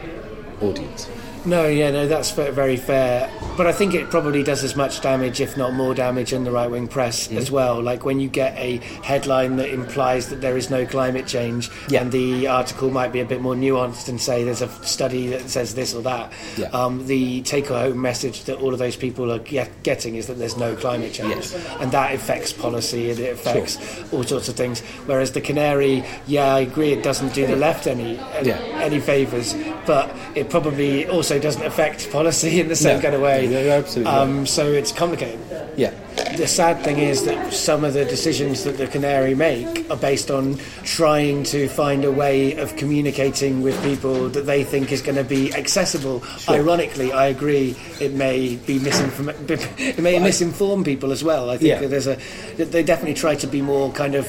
audience. No, yeah, no, that's very fair. But I think it probably does as much damage, if not more damage, in the right wing press Mm-hmm. as well. Like when you get a headline that implies that there is no climate change, Yeah. and the article might be a bit more nuanced and say there's a study that says this or that. Yeah. Um, the take home message that all of those people are get- getting is that there's no climate change. Yes. And that affects policy and it affects all sorts of things. Whereas the Canary, yeah, I agree, it doesn't do the left any, any, Yeah. any favours, but it probably also doesn't affect policy in the same No. kind of way. You're absolutely um, So it's complicated. Yeah. The sad thing is that some of the decisions that the Canary make are based on trying to find a way of communicating with people that they think is going to be accessible. Ironically, I agree, it may be misinform- it may misinform people as well. I think Yeah. that there's a they definitely try to be more kind of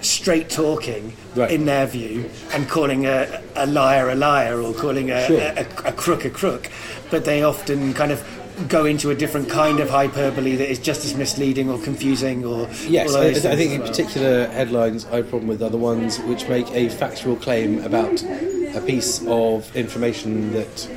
straight talking Right. in their view and calling a, a liar a liar or calling a, Sure. a, a, crook a crook but they often kind of go into a different kind of hyperbole that is just as misleading or confusing or Yes, I, I think in well. particular headlines I have a problem with are the ones which make a factual claim about a piece of information that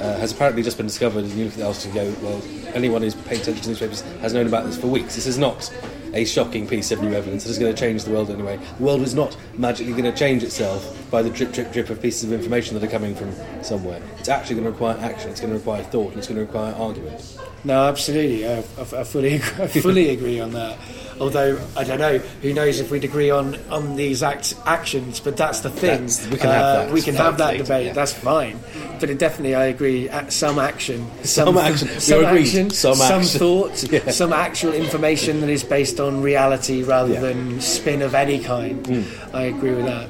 uh, has apparently just been discovered, and you look at the article and go, well, anyone who's paid attention to newspapers has known about this for weeks. This is not a shocking piece of new evidence that is going to change the world anyway. The world is not magically going to change itself by the drip, drip, drip of pieces of information that are coming from somewhere. It's actually going to require action, it's going to require thought, and it's going to require argument. no absolutely I, I, I fully I fully agree on that although I don't know who knows if we'd agree on on these act, actions but that's the thing That's- we can have Uh, that. we can have that Debate, yeah. that's fine but it definitely I agree at some action Some action. We some action Some action. thought Yeah. some actual information that is based on reality rather Yeah. than spin of any kind I agree with that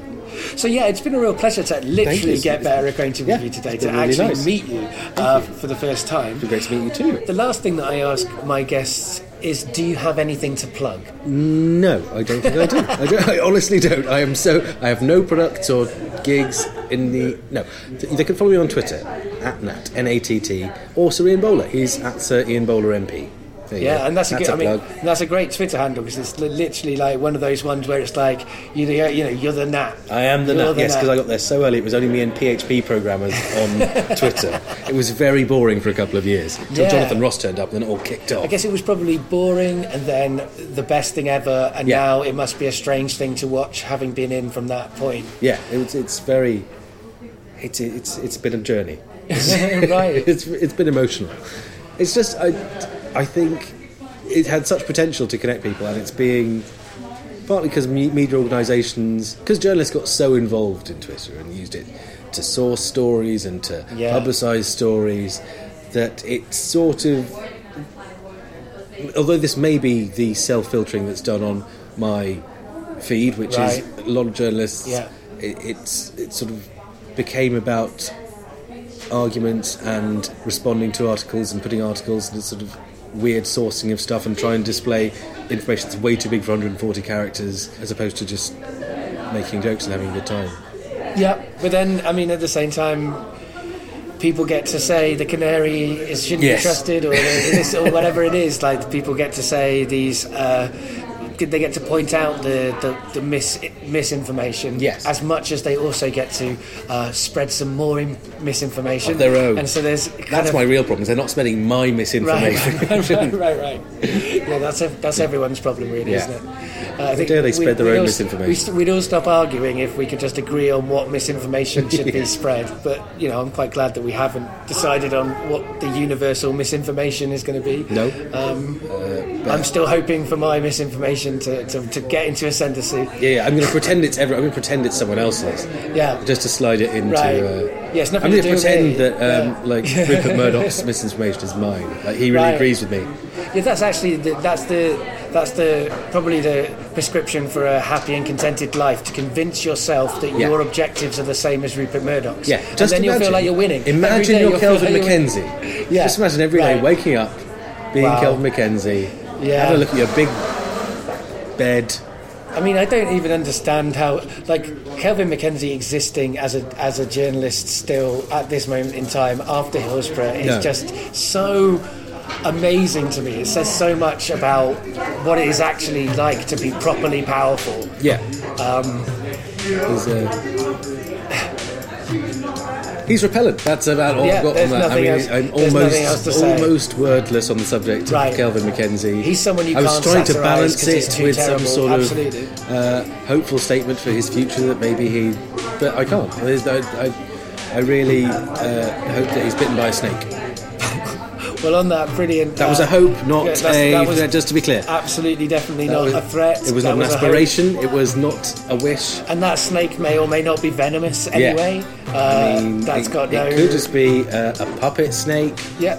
so yeah, it's been a real pleasure to literally get better acquainted Yeah, with you today, to really actually nice. meet you uh, for the first time. It'd be great to meet you too. The last thing that I ask my guests is, do you have anything to plug? No, I don't think I do. I, don't, I honestly don't. I am so. I have no products or gigs in the. No. They can follow me on Twitter at Nat, N A T T, or Sir Ian Bowler. He's at Sir Ian Bowler MP. There Yeah, go. and that's a good. I mean, that's a great Twitter handle because it's literally like one of those ones where it's like you know, you know, you're the Nat. I am the You're Nat, yes, because I got there so early. It was only me and PHP programmers on Twitter. It was very boring for a couple of years. Until Yeah. Jonathan Ross turned up and then it all kicked off. I guess it was probably boring, and then the best thing ever, and Yeah. now it must be a strange thing to watch, having been in from that point. Yeah, it's, it's very. It's, it's, it's been a journey. right. it's it's been emotional. It's just I I think it had such potential to connect people, and it's being partly because media organisations, because journalists got so involved in Twitter and used it to source stories and to Yeah. publicise stories, that it's sort of. Although this may be the self-filtering that's done on my feed, which Right. is a lot of journalists, Yeah. it, it's it sort of became about arguments and responding to articles and putting articles and sort of weird sourcing of stuff and try and display information that's way too big for 140 characters as opposed to just making jokes and having a good time. Yeah, but then I mean, at the same time, people get to say the canary is shouldn't Yes. be trusted, or this, or whatever it is. Like people get to say these. Uh, they get to point out the, the, the mis, misinformation Yes. as much as they also get to uh, spread some more in, misinformation Of their own. and so there's That's of, my real problem. Is they're not spreading my misinformation. right, right, right, right. Yeah, that's ev- that's everyone's problem, really, Yeah. isn't it? I think dare they spread their we'd own all- misinformation. we We'd all stop arguing if we could just agree on what misinformation should be spread. But you know, I'm quite glad that we haven't decided on what the universal misinformation is going to be. No. Um, Uh, I'm still hoping for my misinformation to, to, to get into ascendancy. yeah, yeah, I'm going to pretend it's every, I'm going to pretend it's someone else's, Yeah. just to slide it into. Right. Uh, Yeah, nothing I'm going to to do with pretend that um, Yeah. like Rupert Murdoch's misinformation is mine. Like he really Right. agrees with me. Yeah, that's actually the, that's the that's the probably the prescription for a happy and contented life to convince yourself that Yeah. your objectives are the same as Rupert Murdoch's. Yeah, and just then you'll feel like you're winning. Imagine you're Kelvin like you're. Mackenzie. Yeah. Just imagine every day Right. waking up, being Wow. Kelvin Mackenzie, Yeah. have a look at your big bed, I mean, I don't even understand how, like, Kelvin Mackenzie existing as a as a journalist still at this moment in time after Hillsborough is No. just so amazing to me. It says so much about what it is actually like to be properly powerful. Yeah. Um, uh, he's repellent. That's about all Yeah, I've got on that. I mean, else, I'm almost nothing else to say. almost wordless on the subject Right. of Kelvin Mackenzie. He's someone you I was trying to balance it with terrible. some sort Absolutely. of uh, hopeful statement for his future that maybe he, but I can't. I, I, I really uh, hope that he's bitten by a snake. Well, on that brilliant. That was uh, a hope, not yeah, a. that was just to be clear. Absolutely, definitely not was- a threat. It was That not an a aspiration. It was not a wish. And that snake may or may not be venomous Yeah. anyway. Uh, I mean, that's it, got no. it could just be uh, a puppet snake. Yeah.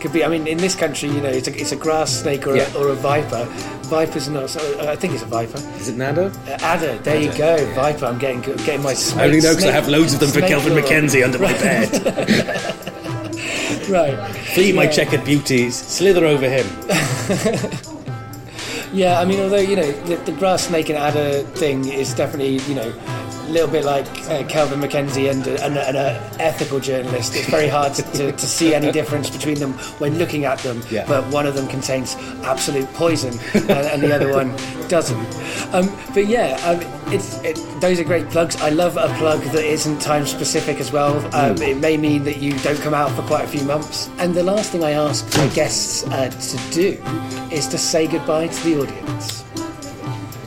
Could be. I mean, in this country, you know, it's a, it's a grass snake or, Yeah. a, or a viper. Viper's not. So, uh, I think it's a viper. Is it Nada? Uh, adder. There you go. Viper. I'm getting getting my. Snake, I only know because I have loads of them for Kelvin lore. Mackenzie under my bed. right. Flee my Yeah. checkered beauties, slither over him. Yeah, I mean, although you know the, the grass snake and adder thing is definitely you know a little bit like uh, Kelvin Mackenzie and, a, and, and a ethical journalist. It's very hard to, to, to see any difference between them when looking at them. Yeah. But one of them contains absolute poison, and, and the other one doesn't. Um, but yeah, um, it's it, those are great plugs. I love a plug that isn't time specific as well. Um, It may mean that you don't come out for quite a few months. And the last thing I ask my guests uh, to do is to say goodbye to the audience.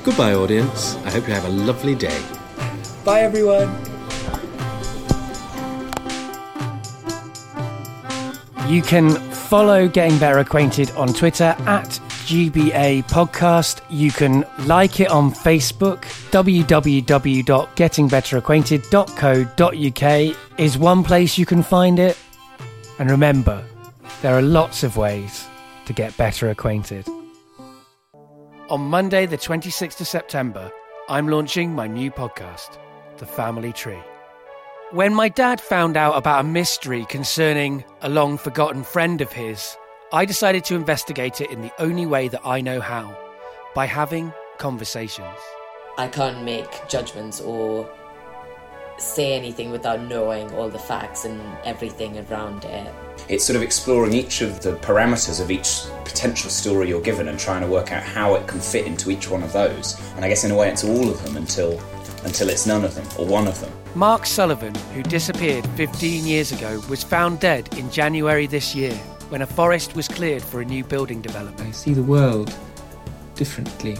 Goodbye, audience. I hope you have a lovely day. Bye, everyone. You can follow Getting Better Acquainted on Twitter at GBA Podcast. You can like it on Facebook. www.gettingbetteracquainted.co.uk is one place you can find it. And remember, there are lots of ways to get better acquainted. On Monday, the 26th of September, I'm launching my new podcast, The Family Tree. When my dad found out about a mystery concerning a long forgotten friend of his, I decided to investigate it in the only way that I know how by having conversations. I can't make judgments or say anything without knowing all the facts and everything around it. It's sort of exploring each of the parameters of each potential story you're given and trying to work out how it can fit into each one of those. And I guess in a way it's all of them until until it's none of them or one of them. Mark Sullivan, who disappeared 15 years ago, was found dead in January this year when a forest was cleared for a new building development. I see the world differently,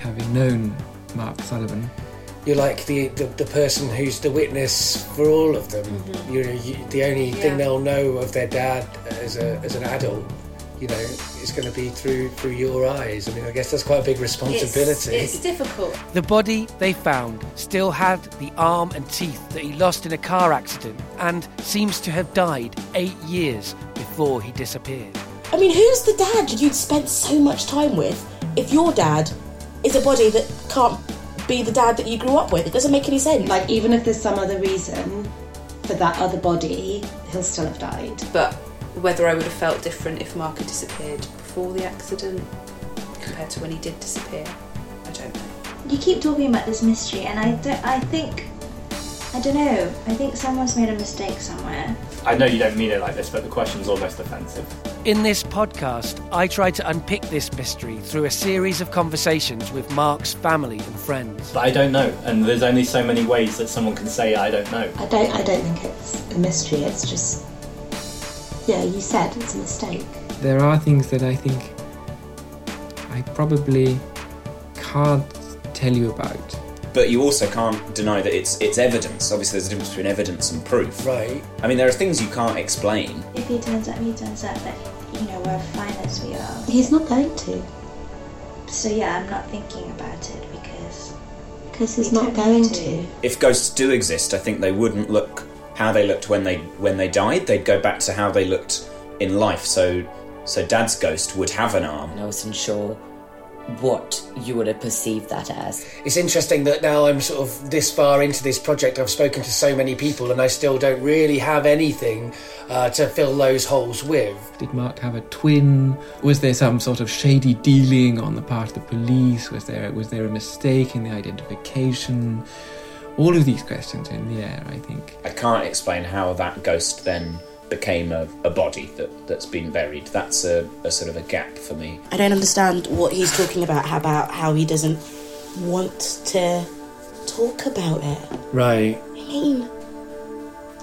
having known Mark Sullivan. You're like the, the, the person who's the witness for all of them. Mm-hmm. You're you, the only Yeah. thing they'll know of their dad as, a, as an adult. You know, it's going to be through through your eyes. I mean, I guess that's quite a big responsibility. It's, it's difficult. The body they found still had the arm and teeth that he lost in a car accident and seems to have died eight years before he disappeared. I mean, who's the dad you'd spent so much time with if your dad is a body that can't be the dad that you grew up with? It doesn't make any sense. Like, even if there's some other reason for that other body, he'll still have died. But whether I would have felt different if Mark had disappeared before the accident compared to when he did disappear, I don't know. You keep talking about this mystery, and I don't. I think. I don't know. I think someone's made a mistake somewhere. I know you don't mean it like this, but the question's almost offensive. In this podcast, I try to unpick this mystery through a series of conversations with Mark's family and friends. But I don't know, and there's only so many ways that someone can say I don't know. I don't. I don't think it's a mystery. It's just. Yeah, you said it's a mistake. There are things that I think I probably can't tell you about. But you also can't deny that it's it's evidence. Obviously there's a difference between evidence and proof. Right. I mean there are things you can't explain. If he turns up, he turns up, but you know we're fine as we are. He's not going to. So yeah, I'm not thinking about it because. Because he's not going need to. If ghosts do exist, I think they wouldn't look how they looked when they when they died. They'd go back to how they looked in life. So so dad's ghost would have an arm. And I wasn't sure what you would have perceived that as. It's interesting that now I'm sort of this far into this project, I've spoken to so many people, and I still don't really have anything uh, to fill those holes with. Did Mark have a twin? Was there some sort of shady dealing on the part of the police? Was there was there a mistake in the identification? All of these questions are in the air, I think. I can't explain how that ghost then became a, a body that, that's been buried. That's a, a sort of a gap for me. I don't understand what he's talking about, how about how he doesn't want to talk about it. Right. I mean,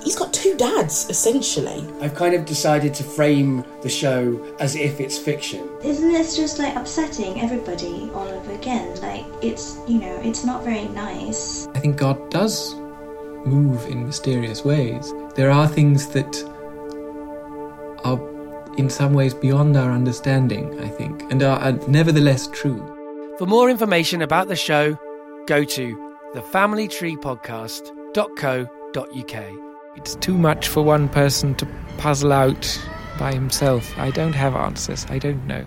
he's got two dads, essentially. I've kind of decided to frame the show as if it's fiction. Isn't this just like upsetting everybody all over again? Like, it's, you know, it's not very nice. I think God does move in mysterious ways. There are things that are in some ways beyond our understanding, I think, and are, are nevertheless true. For more information about the show, go to thefamilytreepodcast.co.uk. It's too much for one person to puzzle out by himself. I don't have answers. I don't know.